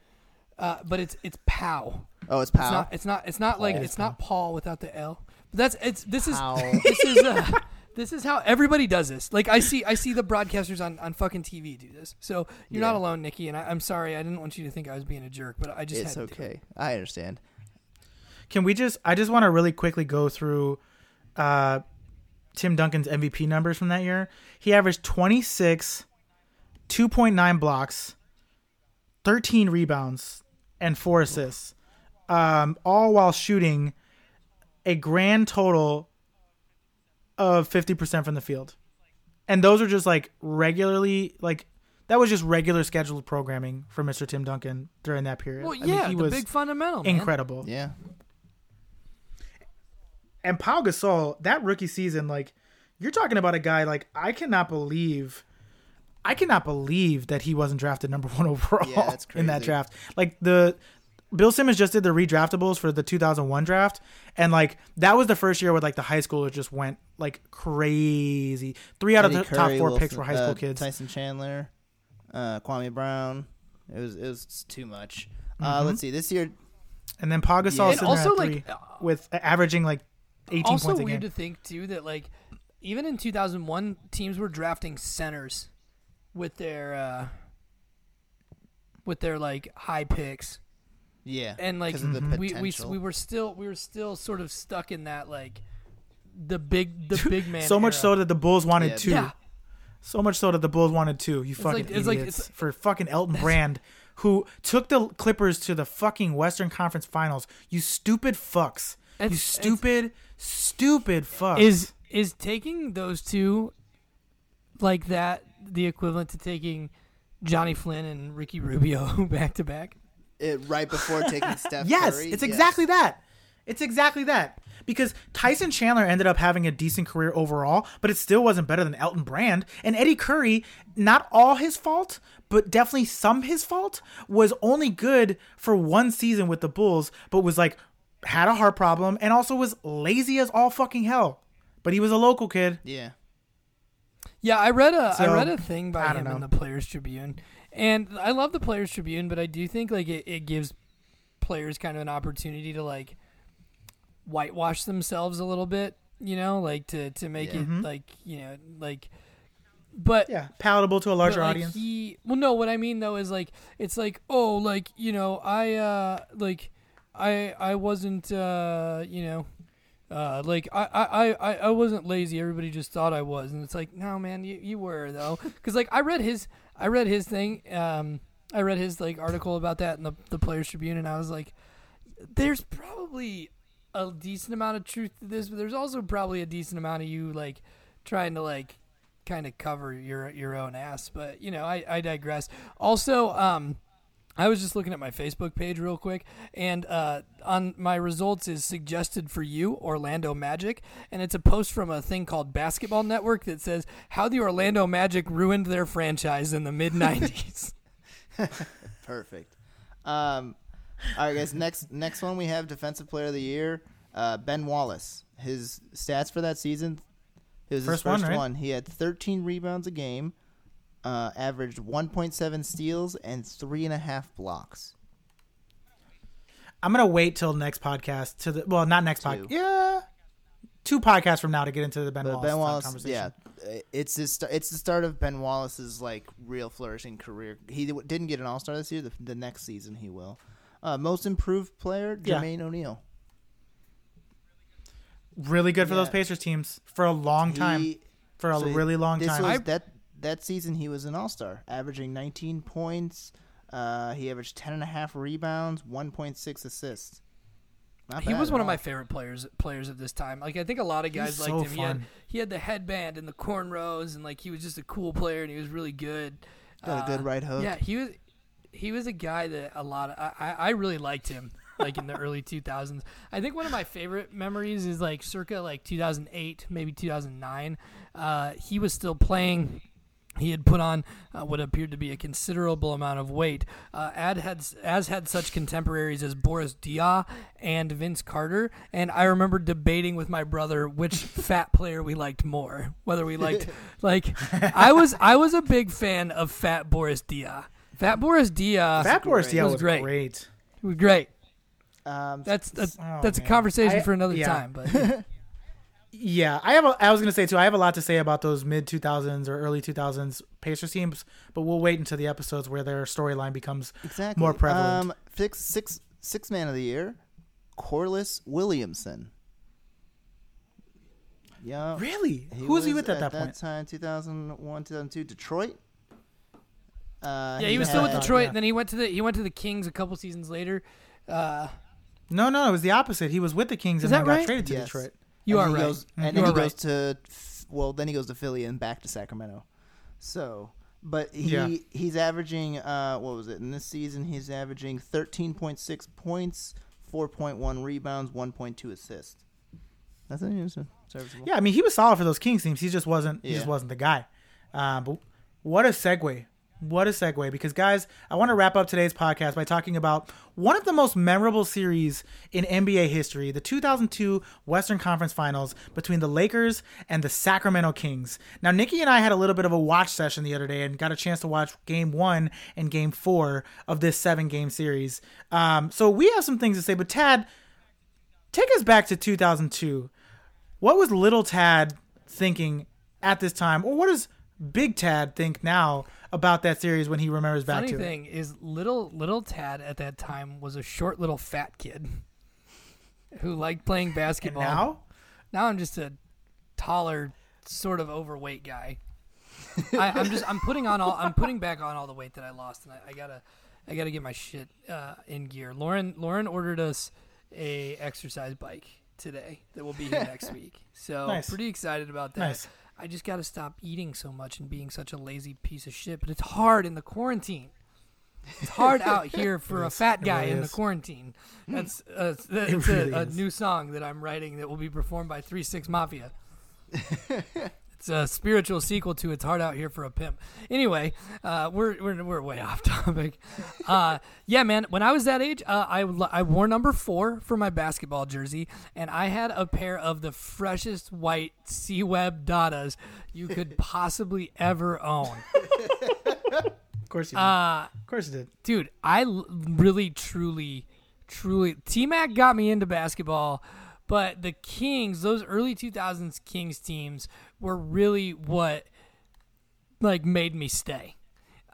uh, but it's it's Pow. oh, it's It's not. It's not. It's not like Paul. it's not Paul without the L. But that's it's. This is this is uh, this is how everybody does this. Like I see, I see the broadcasters on, on fucking TV do this. So you're not alone, Nikki. And I, I'm sorry, I didn't want you to think I was being a jerk, but I just it's had to okay. I understand. Can we just? I just want to really quickly go through uh, Tim Duncan's MVP numbers from that year. He averaged 26, 2.9 blocks, 13 rebounds, and four assists, um, all while shooting a grand total of 50% from the field. And those are just like regularly, like, that was just regular scheduled programming for Mr. Tim Duncan during that period. Well, I mean, yeah, he the was big fundamental. man. incredible. Yeah. And Pau Gasol, that rookie season, like you're talking about a guy like I cannot believe, I cannot believe that he wasn't drafted number one overall Yeah, that's in that draft. Like the Bill Simmons just did the redraftables for the 2001 draft, and like that was the first year where like the high schoolers just went like crazy. Three out Eddie of the top four Wilson- picks were high school uh, kids. Tyson Chandler, uh, Kwame Brown. It was it was too much. Uh, Mhm. let's see. This year, And then Pau Gasol Yeah. And also, at like, three uh, with averaging like 18 also points a weird game. to think too that like even in 2001 teams were drafting centers with their uh with their like high picks yeah, and like of the Mhm. we, we we were still we were still sort of stuck in that like the big the big man so much era. so that the Bulls wanted Yeah, two. yeah So much so that the Bulls wanted two. You It's fucking like- it's like- idiots it's- for fucking Elton Brand, who took the Clippers to the fucking Western Conference Finals. You stupid fucks. you stupid, stupid fucks. is is taking those two like that the equivalent to taking Johnny Flynn and Ricky Rubio back to back it, right before taking Steph yes, Curry. it's yes. exactly that. It's exactly that. Because Tyson Chandler ended up having a decent career overall, but it still wasn't better than Elton Brand. And Eddie Curry, not all his fault, but definitely some his fault, was only good for one season with the Bulls, but was like had a heart problem and also was lazy as all fucking hell. But he was a local kid. Yeah. Yeah, I read a I So, read a thing by I don't him in the Players Tribune, and I love the Players Tribune, but I do think like it, it gives players kind of an opportunity to like whitewash themselves a little bit you know, like to to make Yeah. it Mhm. like you know like, but Yeah, palatable to a larger like, audience. He, well, no, what I mean though is like it's like oh, like you know, I uh like I I wasn't uh you know. Uh, like I, I, I, I wasn't lazy. Everybody just thought I was, and it's like, no, man, you, you were though. Because like I read his, I read his thing. Um, I read his like article about that in the the Players Tribune, and I was like, there's probably a decent amount of truth to this, but there's also probably a decent amount of you like trying to like kind of cover your your own ass. But you know, I, I digress. Also, um, I was just looking at my Facebook page real quick, and uh, on my results is suggested for you Orlando Magic, and it's a post from a thing called Basketball Network that says how the Orlando Magic ruined their franchise in the mid '90s. Perfect. Um, all right, guys. Next, next one we have Defensive Player of the Year, uh, Ben Wallace. His stats for that season, it was First his one, first right? one. He had 13 rebounds a game, uh, averaged 1.7 steals and three and a half blocks. I'm gonna wait till next podcast to the well, not next podcast. Yeah, two podcasts from now to get into the Ben But Wallace, Ben uh, Wallace, conversation. yeah, it's his, st- it's the start of Ben Wallace's like real flourishing career. He didn't get an All Star this year. The, the next season he will. Uh, most improved player, Yeah. Jermaine O'Neal. really good for those Pacers teams for a long time. He- for a so really long this time. was that that season he was an All Star, averaging 19 points. Uh, he averaged 10 and a half rebounds, 1.6 assists. Not he was at one of my favorite players players of this time. Like I think a lot of guys He's liked so him. He had he had the headband and the cornrows, and like he was just a cool player, and he was really good. Got a good Uh, right hook. Yeah, he was he was a guy that a lot of I, I I really liked him like in the early 2000s. I think one of my favorite memories is like circa like 2008, maybe 2009. Uh, he was still playing. He had put on uh, what appeared to be a considerable amount of weight. Uh, Ad had as had such contemporaries as Boris Diaw and Vince Carter, and I remember debating with my brother which fat player we liked more. Whether we liked like I was I was a big fan of Fat Boris Diaw. Fat Boris Diaw Fat Boris great. Diaw Was was great. great. was great. Um, That's that's, Oh, that's a conversation I- for another yeah. time. But Yeah, I have. A, I was gonna say too. I have a lot to say about those mid 2000s or early 2000s Pacers teams, but we'll wait until the episodes where their storyline becomes exactly more prevalent. Um, six six man of the year, Corliss Williamson. Yeah, really. Who was he with at that that point? time? 2001, 2002, Detroit. Uh, yeah, he was still with Detroit, yeah. and then he went to the he went to the Kings a couple seasons later. Uh, No, no, it was the opposite. He was with the Kings and then that got traded to Yes. Detroit. You and are right. Goes, and You then he right. goes to well, then he goes to Philly and back to Sacramento. So, but he Yeah. he's averaging uh what was it in this season? He's averaging thirteen point six points, four point one rebounds, one point two assists. That's. It's serviceable. Yeah, I mean he was solid for those Kings teams. He just wasn't. He just wasn't the guy. Uh, but what a segue! What a segue! Because guys, I want to wrap up today's podcast by talking about one of the most memorable series in NBA history: the 2002 Western Conference Finals between the Lakers and the Sacramento Kings. Now, Nikki and I had a little bit of a watch session the other day and got a chance to watch Game One and Game Four of this seven-game series. Um, so we have some things to say. But Tad, take us back to 2002 what was little Tad thinking at this time, or what does Big Tad think now about that series when he remembers back Funny to it? thing is, little little Tad at that time was a short little fat kid who liked playing And basketball. now, Now I'm just a taller, sort of overweight guy. I, I'm just I'm putting on all I'm putting back on all the weight that I lost, and I, I gotta I gotta get my shit uh, in gear. Lauren Lauren ordered us a exercise bike today that will be here next week, so Nice. pretty excited about that. Nice. I just gotta stop eating so much and being such a lazy piece of shit. But it's hard in the quarantine. It's hard out here for a fat guy really in the quarantine. That's uh, that's really a, a new song that I'm writing that will be performed by Three Six Mafia. it's a spiritual sequel to "It's Hard Out Here for a Pimp." Anyway, uh, we're, we're we're way off topic. Uh, yeah, man. When I was that age, uh, I I wore number four for my basketball jersey, and I had a pair of the freshest white C Web Dadas you could possibly ever own. of course you did. Uh, of course you did. dude, I l- really, truly, truly. T Mac got me into basketball, But the Kings, those early 2000s Kings teams were really what like made me stay.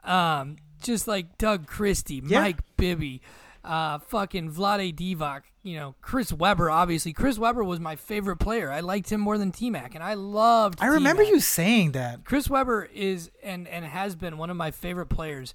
Um, just like Doug Christie, Yeah. Mike Bibby, uh, fucking Vlade Divac, you know, Chris Webber. Obviously, Chris Webber was my favorite player. I liked him more than T Mac, and I loved. I remember T-Mac. you saying that. Chris Webber is and and has been one of my favorite players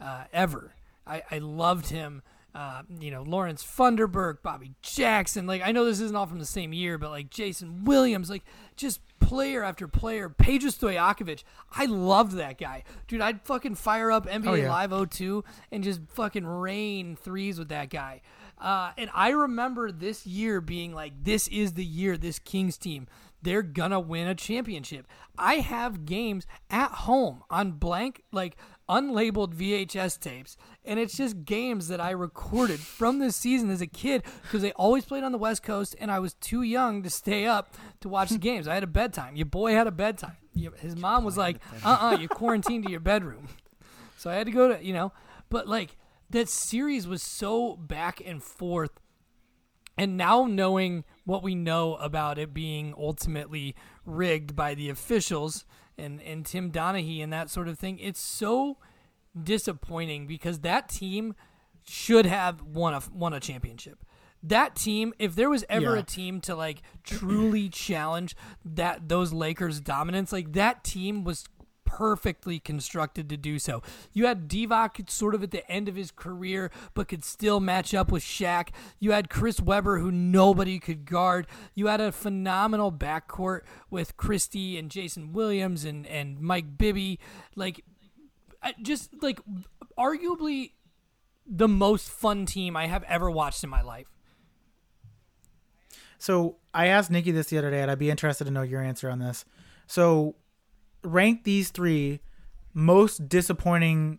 uh, ever. I, I loved him. Uh, you know, Lawrence Funderburke, Bobby Jackson. Like I know this isn't all from the same year, but like Jason Williams, like just player after player. Pedro Stojakovic. I loved that guy, dude. I'd fucking fire up NBA Oh, yeah. Live 02 and just fucking rain threes with that guy. Uh, and I remember this year being like, this is the year this Kings team they're gonna win a championship. I have games at home on blank, like unlabeled VHS tapes, and it's just games that I recorded from this season as a kid because they always played on the West Coast, and I was too young to stay up to watch the games. I had a bedtime. Your boy had a bedtime. His mom was like, "Uh, uh you quarantined to your bedroom." So I had to go to, you know, but like that series was so back and forth and now knowing what we know about it being ultimately rigged by the officials and, and Tim Donaghy and that sort of thing, it's so disappointing because that team should have won a won a championship. That team, if there was ever Yeah. a team to like truly challenge that those Lakers dominance, like that team was perfectly constructed to do so. You had Divac sort of at the end of his career, but could still match up with Shaq. You had Chris Webber, who nobody could guard. You had a phenomenal backcourt with Christie and Jason Williams and, and Mike Bibby. Like, just like arguably the most fun team I have ever watched in my life. So I asked Nikki this the other day, and I'd be interested to know your answer on this. So rank these three most disappointing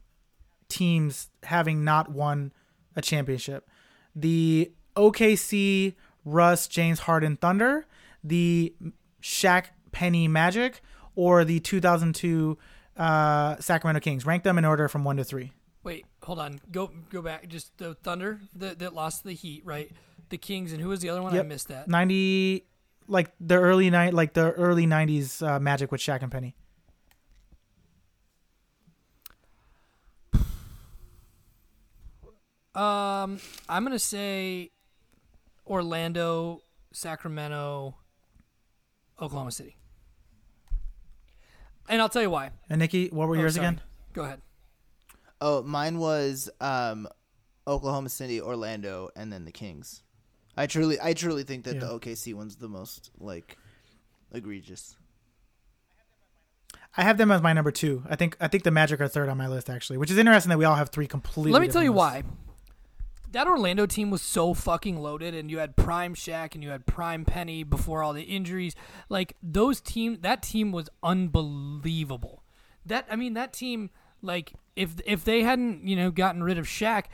teams having not won a championship: the OKC Russ James Harden Thunder, the Shaq Penny Magic, or the 2002 uh, Sacramento Kings. Rank them in order from one to three. Wait, hold on. Go go back. Just the Thunder that, that lost to the Heat, right? The Kings and who was the other one? I missed that. 90, like the early night, like the early 90s uh, Magic with Shaq and Penny. Um, I'm gonna say Orlando, Sacramento, Oklahoma City, and I'll tell you why. And Nikki, what were Oh, yours sorry. again? Go ahead. Oh, mine was um, Oklahoma City, Orlando, and then the Kings. I truly, I truly think that the OKC one's the most like egregious. I have them as my number two. I think I think the Magic are third on my list actually, which is interesting that we all have three completely. Let me tell you different why. That Orlando team was so fucking loaded, and you had Prime Shaq and you had Prime Penny before all the injuries. Like those team, that team was unbelievable. That I mean, that team, like if if they hadn't you know gotten rid of Shaq,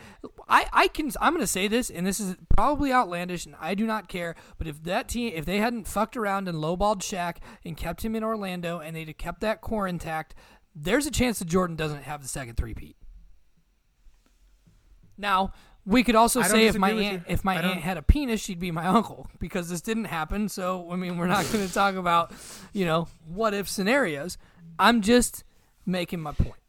I I can I'm gonna say this, and this is probably outlandish, and I do not care. But if that team, if they hadn't fucked around and lowballed Shaq and kept him in Orlando, and they'd have kept that core intact, there's a chance that Jordan doesn't have the second three-peat. Now, we could also say if my aunt you. if my aunt had a penis, she'd be my uncle because this didn't happen. So I mean, we're not going to talk about you know what if scenarios. I'm just making my point.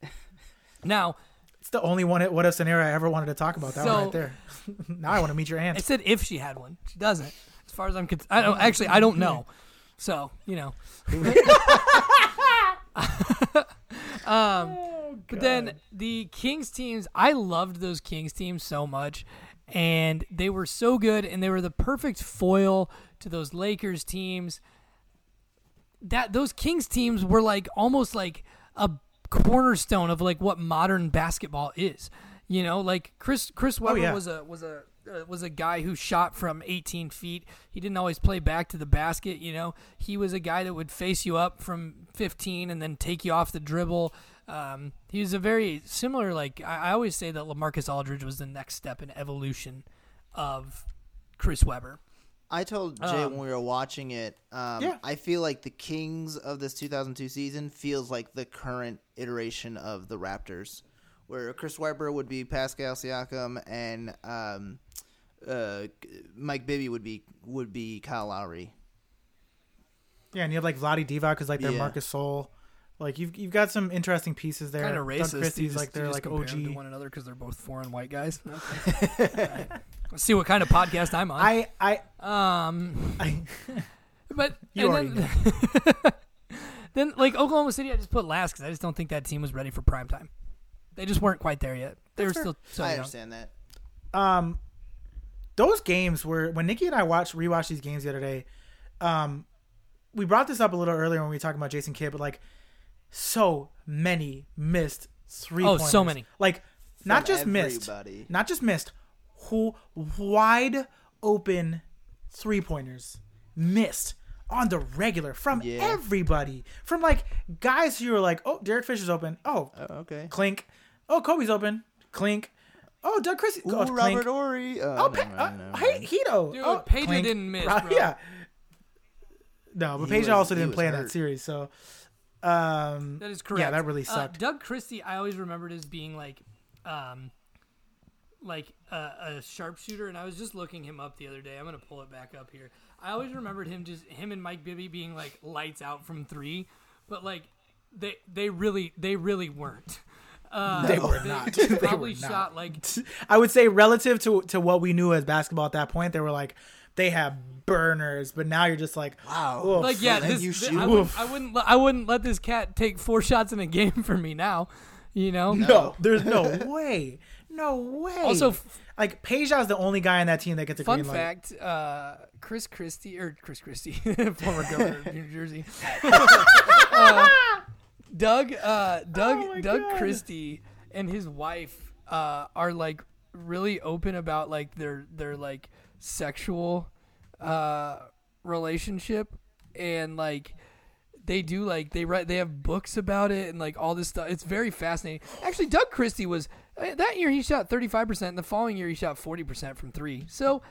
Now, It's the only one what if scenario I ever wanted to talk about. That So- one right there. now I want to meet your aunt. I said if she had one. She doesn't. As far as I'm concerned, I don't oh, actually. I don't know. So you know. um, but then the Kings teams, I loved those Kings teams so much, and they were so good, and they were the perfect foil to those Lakers teams. That those Kings teams were like almost like a cornerstone of like what modern basketball is. You know, like Chris Chris Webber yeah. was a was a uh, was a guy who shot from 18 feet. He didn't always play back to the basket. You know, he was a guy that would face you up from 15 and then take you off the dribble. Um, he was a very similar. Like I, I always say that LaMarcus Aldridge was the next step in evolution of Chris Webber. I told Jay Um, when we were watching it, um, Yeah. I feel like the Kings of this 2002 season feels like the current iteration of the Raptors, where Chris Webber would be Pascal Siakam and um, uh, Mike Bibby would be would be Kyle Lowry. Yeah, and you have like Vlade Divac is like their Yeah. Marc Gasol. Like you've you've got some interesting pieces there. Kind of racist. You Christie's just- like they're like compare them to OG. one another because they're both foreign white guys. Okay. Alright. Let's see what kind of podcast I'm on. I I, um, I but You and then, then like Oklahoma City, I just put last because I just don't think that team was ready for prime time. They just weren't quite there yet. They were still so I young. understand that. um those games were when Nikki and I watched rewatched these games the other day. Um, we brought this up a little earlier when we were talking about Jason Kidd, but like so many missed three. Oh, so many. Like not From just missed, not just missed, who wide open three pointers missed on the regular from Yeah. everybody. From like guys who were like, oh, Derek Fisher's open. Oh, Oh, okay. clink. Oh, Kobe's open. Clink. Oh, Doug Christie. Ooh, oh, clink. Robert Horry. Oh, Oh, never Pa- mind, uh, never hey. Hedo. Dude, oh, Peja clink. didn't miss, bro. Yeah. No, but He Peja was- also didn't was play in that series, so um That is correct. Yeah, that really Uh, sucked. Doug Christie, I always remembered as being like, um, like a, a sharpshooter, and I was just looking him up the other day. I'm gonna pull it back up here. I always remembered him just him and Mike Bibby being like lights out from three, but like they they really they really weren't. Uh, They were not. They They probably were not. shot like I would say relative to to what we knew as basketball at that point, they were like they have burners, but now you're just like Wow. oof. like yeah. This, you thi- shoot. I, wouldn't, I wouldn't let- I wouldn't let this cat take four shots in a game for me now. You know. no, there's no way, no way. Also, f- like Peja's the only guy in that team that gets a Fun green light. fact: uh, Chris Christie or Chris Christie, former governor of New Jersey, uh, Doug, uh, Doug, Oh Doug God. Christie, and his wife uh, are like really open about like their their like sexual uh, relationship, and like they do like they write they have books about it and like all this stuff. It's very fascinating. Actually, Doug Christie was uh, that year he shot 35%. And the following year he shot 40% from 3. So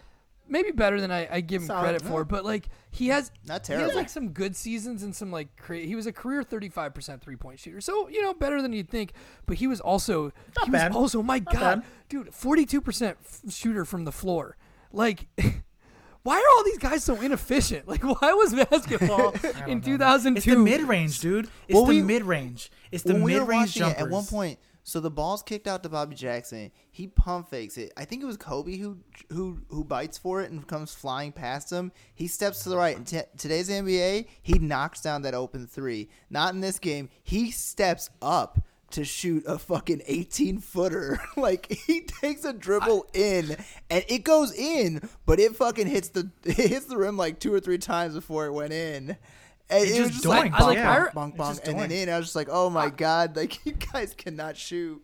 maybe better than I, I give him Solid, credit for, but like he has Not terrible. he has like some good seasons and some like cra- he was a career 35% three-point shooter. So, you know, better than you'd think, but he was also Not he bad. was also my Not god, bad. dude, 42% shooter from the floor. Like why are all these guys so inefficient? Like, why was basketball in 2002? It's the mid range, dude. It's Well, the we- mid range. It's the mid range watching it, jumpers. at one point, so the ball's kicked out to Bobby Jackson. He pump fakes it. I think it was Kobe who who who bites for it and comes flying past him. He steps to the right. In t- today's NBA, he knocks down that open three. Not in this game. He steps up to shoot a fucking 18 footer. like he takes a dribble in and it goes in, but it fucking hits the it hits the rim like two or three times before it went in. And It it, was just just like, doinks, bonk, yeah. bonk, bonk, bonk, just and then in. I was just like, oh my god, like you guys cannot shoot.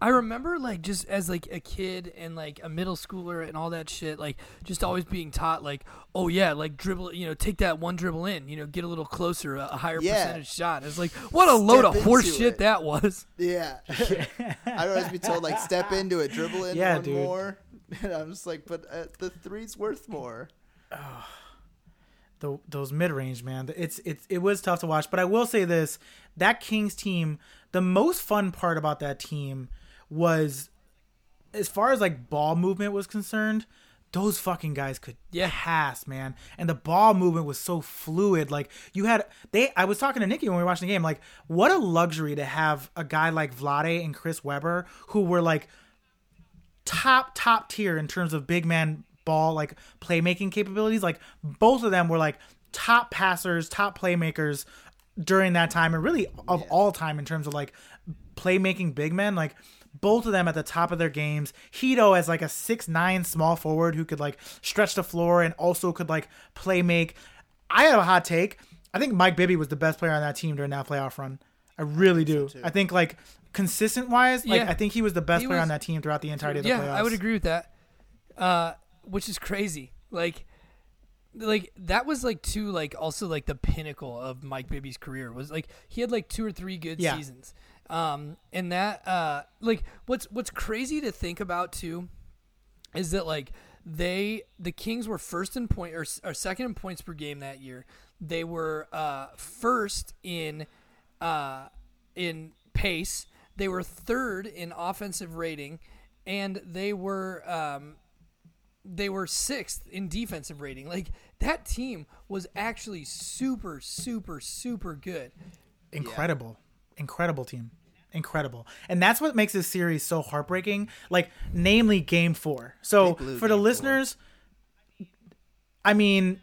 I remember like just as like a kid and like a middle schooler and all that shit, like just always being taught like, oh yeah, like dribble, you know, take that one dribble in, you know, get a little closer, a, a higher Yeah. percentage shot. It's like what a load of Step horse into shit it. that was. Yeah, I'd always be told like, step into it, dribble in Yeah, one dude. more, and I'm just like, but uh, the three's worth more. The, those mid range, man. It's it's it was tough to watch, but I will say this: that Kings team, the most fun part about that team was, as far as like ball movement was concerned, those fucking guys could Yeah. pass, man, and the ball movement was so fluid. Like you had they, I was talking to Nikki when we were watching the game. Like, what a luxury to have a guy like Vlade and Chris Webber who were like top top tier in terms of big man ball like playmaking capabilities like both of them were like top passers top playmakers during that time and really of all time in terms of like playmaking big men. Like both of them at the top of their games. Hedo as like a six nine small forward who could like stretch the floor and also could like play make. I have a hot take. I think mike bibby was the best player on that team during that playoff run. I really do. i think like consistent wise like Yeah. i think he was the best He player was- on that team throughout the entirety of the yeah, playoffs. I would agree with that. Uh, which is crazy. Like, like that was like two like also like the pinnacle of Mike Bibby's career was like he had like two or three good Yeah. seasons. Um, and that uh, like what's what's crazy to think about too is that like they the Kings were first in point or, or second in points per game that year. They were uh, first in uh, in pace. They were third in offensive rating, and they were um, they were sixth in defensive rating. Like that team was actually super, super, super good. incredible, incredible team, incredible, and that's what makes this series so heartbreaking. Like, namely, Game Four. So for the Game Four. listeners, I mean,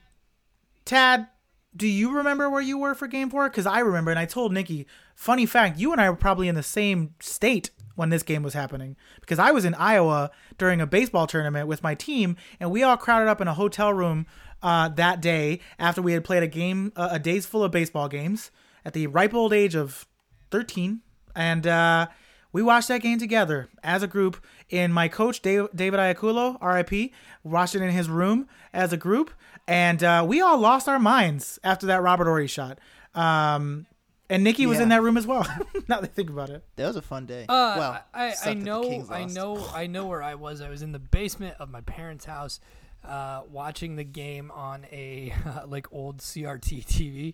Tad, do you remember where you were for Game Four? Because I remember, and I told Nikki. Funny fact, you and I were probably in the same state when this game was happening because I was in Iowa during a baseball tournament with my team, and we all crowded up in a hotel room uh, that day after we had played a game, uh, a days full of baseball games at the ripe old age of 13, and uh, we watched that game together as a group. In my coach Dave, David Iaculo, RIP, watched it in his room as a group, and uh, we all lost our minds after that Robert Horry shot. Um, and Nikki was Yeah. in that room as well. now that I think about it. That was a fun day. Uh, well, I, I sucked that the know, I know, I know where I was. I was in the basement of my parents' house, uh, watching the game on a like old CRT TV.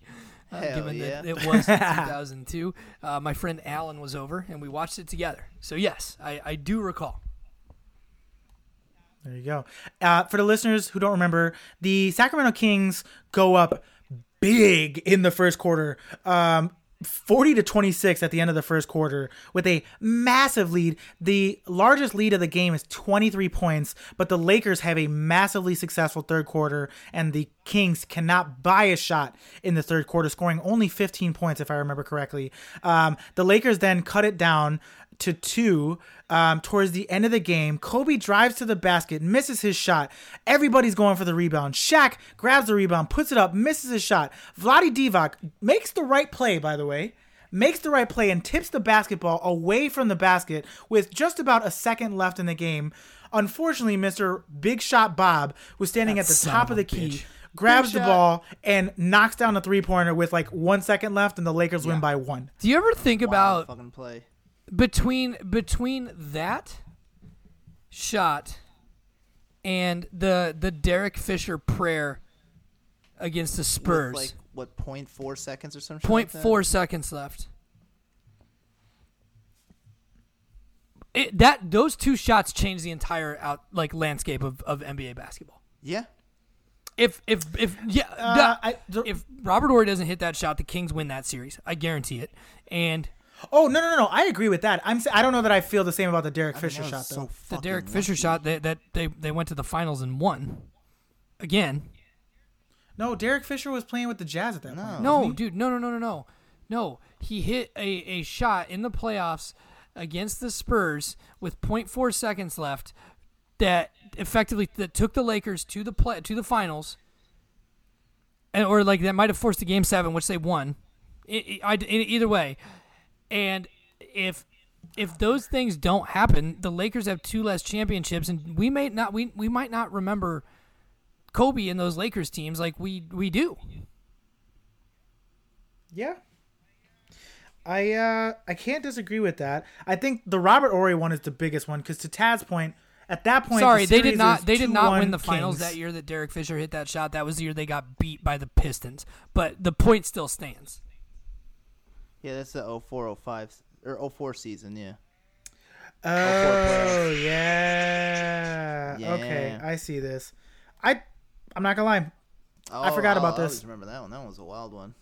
Uh, Hell given yeah. that it was 2002, uh, my friend Alan was over and we watched it together. So yes, I, I do recall. There you go. Uh, for the listeners who don't remember, the Sacramento Kings go up big in the first quarter. Um, 40 to 26 at the end of the first quarter with a massive lead. The largest lead of the game is 23 points, but the Lakers have a massively successful third quarter, and the Kings cannot buy a shot in the third quarter, scoring only 15 points, if I remember correctly. Um, the Lakers then cut it down to two um, towards the end of the game. Kobe drives to the basket, misses his shot. Everybody's going for the rebound. Shaq grabs the rebound, puts it up, misses his shot. Vlade Divac makes the right play, by the way. Makes the right play and tips the basketball away from the basket with just about a second left in the game. Unfortunately, Mr. Big Shot Bob was standing That at the top of of the key, bitch. grabs the ball, and knocks down a three pointer with like one second left, and the Lakers win by one. Do you ever think Wild about fucking play. Between between that shot and the the Derek Fisher prayer against the With, Spurs? like what, 0.4 seconds or something? Point like four seconds left. It, that those two shots changed the entire out like landscape of, of NBA basketball. Yeah. If if if yeah, Uh, that- I- the- if Robert Horry doesn't hit that shot, the Kings win that series. I guarantee it. And Oh no no no! no. I agree with that. I'm. s- I don't know that I feel the same about the Derek I mean, Fisher shot was though. so the fucking Derek Fisher shot that that they they went to the finals and won again. no, Derek Fisher was playing with the Jazz at that No. point. No, dude, no, no, no, no, no, no. He hit a, a shot in the playoffs against the Spurs with 0.4 seconds left that effectively that took the Lakers to the play to the finals, and, or like that might have forced the game seven, which they won. I, I, I- either way, and if if those things don't happen, the Lakers have two less championships, and we may not we we might not remember Kobe and those Lakers teams like we we do. Yeah. I uh I can't disagree with that. I think the Robert Horry one is the biggest one because to Tad's point, at that point, Sorry, the they did not. They did not win the finals Kings. that year that Derek Fisher hit that shot. That was the year they got beat by the Pistons. But the point still stands. Yeah, that's the 0405 or 04 season, yeah. Oh yeah. Yeah. Okay, I see this. I I'm not gonna lie. Oh, I forgot about this. always remember that one. That one was a wild one.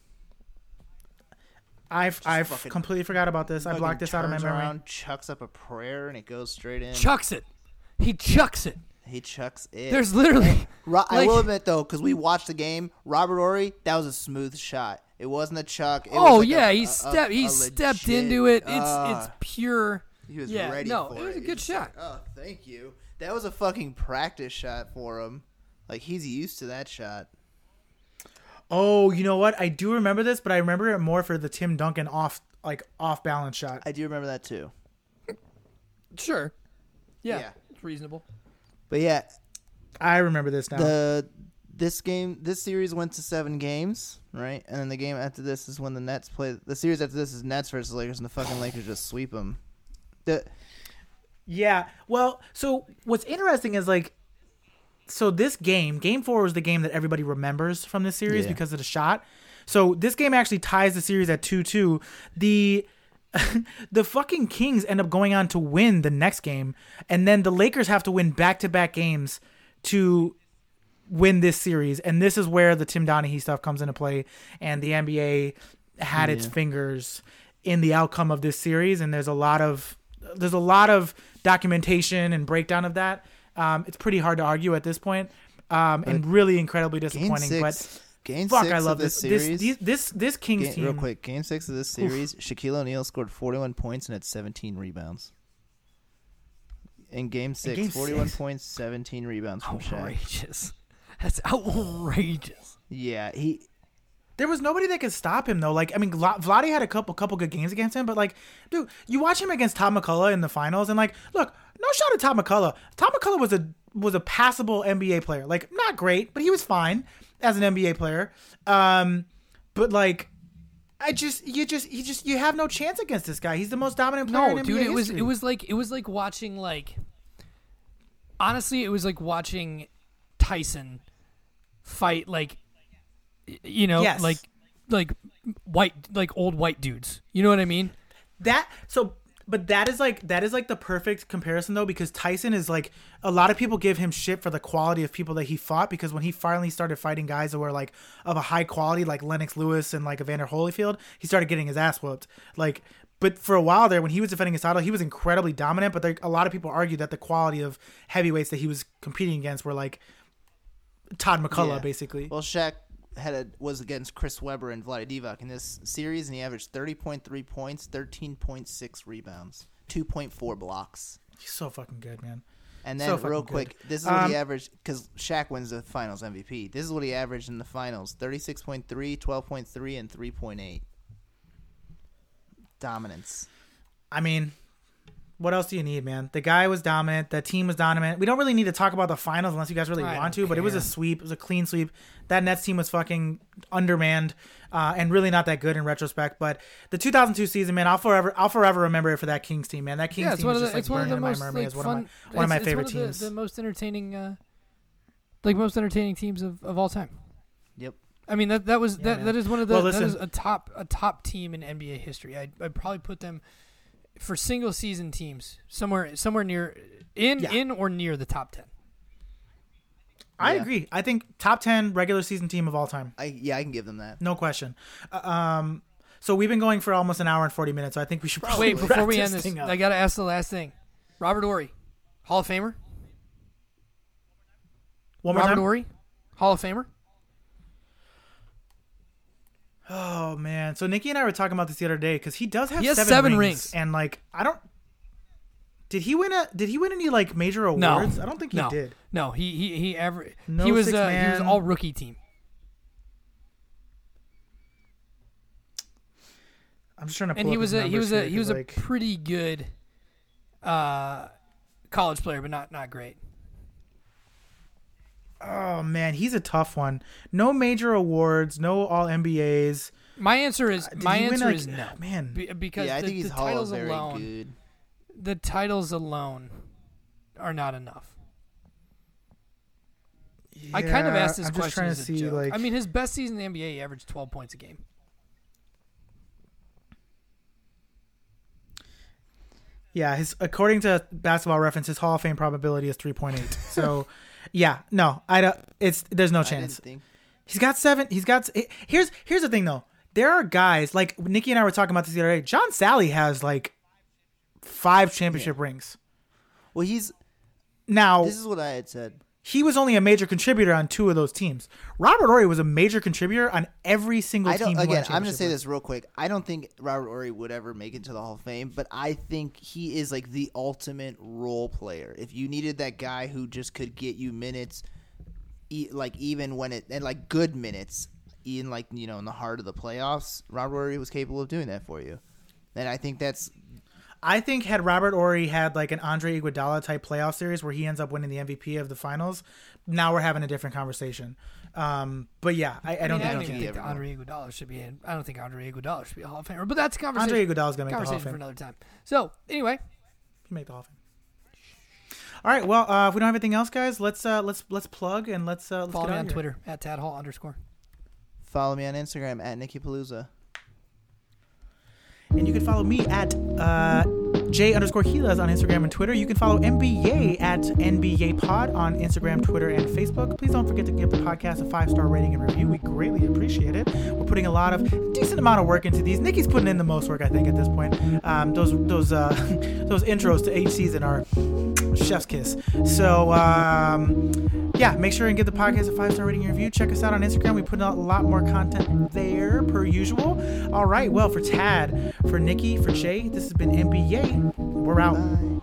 I've I've fucking- completely forgot about this. I blocked this out of my turns memory. Around, chucks up a prayer and it goes straight in. Chucks it. He chucks it. he chucks it. There's literally. Ro- I will admit though, because we watched the game, Robert Horry, that was a smooth shot. It wasn't a chuck. It Oh was like yeah, a- he stepped. He a stepped legit- into it. It's Ah, it's pure. he was yeah, ready no, for it was a good just shot. like, oh, thank you. That was a fucking practice shot for him. Like he's used to that shot. Oh, you know what? I do remember this, but I remember it more for the Tim Duncan off like off balance shot. I do remember that too. Sure. Yeah, Yeah. it's reasonable. But yeah, I remember this now. the this game this series went to seven games, right? And then the game after this is when the Nets play. The series after this is Nets versus Lakers, and the fucking Lakers just sweep them. The, Yeah. Well, so what's interesting is like, so this game, game four, was the game that everybody remembers from this series Yeah. because of the shot. So this game actually ties the series at two two. The the fucking Kings end up going on to win the next game, and then the Lakers have to win back to back games to win this series, and this is where the Tim Donaghy stuff comes into play, and the NBA had its fingers in the outcome of this series, and there's a lot of there's a lot of documentation and breakdown of that. Um, it's pretty hard to argue at this point, um, and really incredibly Game disappointing. six. But game fuck, six I love of this this. This series. these- this this Kings Game- team. real quick, game six of this series, Shaquille O'Neal scored 41 points and had 17 rebounds. In game six, game 41 six? points, 17 rebounds from Shaq. Outrageous. That's outrageous. Yeah, he There was nobody that could stop him though. Like I mean, Vla- Vladdy had a couple couple good games against him, but like, dude, you watch him against Tom MacCulloch in the finals, and like, look, no shot at Tom MacCulloch. Tom MacCulloch was a was a passable NBA player. Like, not great, but he was fine as an NBA player. Um, but like, I just you just you just you have no chance against this guy. He's the most dominant player No, in dude, NBA it was it was like it was like watching like honestly, it was like watching Tyson fight like you know, Yes. like like white like old white dudes. You know what I mean? that so but that is like that is like the perfect comparison though because Tyson is like a lot of people give him shit for the quality of people that he fought because when he finally started fighting guys that were like of a high quality like Lennox Lewis and like Evander Holyfield he started getting his ass whooped like but for a while there when he was defending his title he was incredibly dominant but there, a lot of people argue that the quality of heavyweights that he was competing against were like Todd MacCulloch Yeah. basically well, Shaq had a, was against Chris Webber and Vlade Divac in this series, and he averaged 30.3 points, 13.6 rebounds, 2.4 blocks. he's so fucking good man And then, fucking real good. quick, this is what Um, he averaged because Shaq wins the Finals MVP. This is what he averaged in the Finals: 36.3, 12.3, and 3.8. Dominance. I mean, what else do you need, man? The guy was dominant. The team was dominant. We don't really need to talk about the finals unless you guys really I want don't to, but it was a sweep. It was a clean sweep. That Nets team was fucking undermanned uh, and really not that good in retrospect. But the 2002 season, man, I'll forever, I'll forever remember it for that Kings team, man. That Kings yeah, it's team one was of just the like it's one of burning the in my most memory like as one fun of my one of my it's- it's favorite one of the- teams. The, most entertaining uh like most entertaining teams of, of all time. Yep. I mean that that was Yeah, that, man. that is one of the Well, that is a top a top team in NBA history. I'd, I'd probably put them for single season teams somewhere somewhere near in Yeah. in or near the top ten. I Yeah. agree. I think top 10 regular season team of all time. I yeah, I can give them that. No question. Uh, um, so we've been going for almost an hour and 40 minutes, so I think we should probably Wait, before we end this, thing up. I gotta ask the last thing. Robert Horry, Hall of Famer. One more Robert time? Horry, Hall of Famer. Oh man! So Nikki and I were talking about this the other day because he does have He has seven, seven rings, rings. and like I don't. Did he win a? Did he win any like major awards? No? I don't think he no. did. No, he he he ever No he was uh, he was all rookie team. I'm just trying to. Pull and he was a he was a he was 'cause, a pretty good uh college player, but not not great. Oh man, he's a tough one. No major awards, no All NBAs. My answer is uh, Did my he win, answer like- is no. Man, Be- because yeah, I the, think he's the titles very alone good. the titles alone are not enough. I kind of asked this I'm just question trying as to a see joke. like. I mean, his best season in the NBA, he averaged 12 points a game. Yeah, his according to Basketball Reference, his Hall of Fame probability is 3.8. So, yeah, no, I don't. It's there's no chance. think. He's got seven. He's got. Here's here's the thing though. There are guys like Nikki and I were talking about this the other day. John Salley has like five championship rings. Well, he's. Now This is what I had said. He was only a major contributor on two of those teams. Robert Horry was a major contributor on every single I don't. team. he won a Again, I'm going to say this real quick. I don't think Robert Horry would ever make it to the Hall of Fame, but I think he is like the ultimate role player. If you needed that guy who just could get you minutes, e- like even when it and like good minutes, in like you know in the heart of the playoffs, Robert Horry was capable of doing that for you. And I think that's I think had Robert Horry had like an Andre Iguodala type playoff series where he ends up winning the MVP of the finals, now we're having a different conversation. Um, but yeah, I, I don't mean, I think don't he even can. think Andre Iguodala should be in. I don't think Andre Iguodala should be a Hall of Famer, but that's a conversation. Andre Iguodala's gonna make the Hall conversation of for another time. So anyway, He make the Hall of Fame. All right. Well, uh, if we don't have anything else, guys, let's uh, let's let's plug and let's uh, let's follow get me on here. Twitter at Tad Hall underscore. follow me on Instagram at Nikki Palooza. And you can follow me at uh, J underscore Quiles on Instagram and Twitter. You can follow NB-YAY at NB-YAY Pod on Instagram, Twitter, and Facebook. Please don't forget to give the podcast a five star rating and review. We greatly appreciate it. We're putting a lot of decent amount of work into these. Nikki's putting in the most work, I think, at this point. Um, those those uh, those intros to each season are chef's kiss. So um, yeah, make sure and give the podcast a five star rating and review. Check us out on Instagram. We put out a lot more content there per usual. All right, well for Tad, for Nikki, for Jay, this has been NB-YAY. We're out.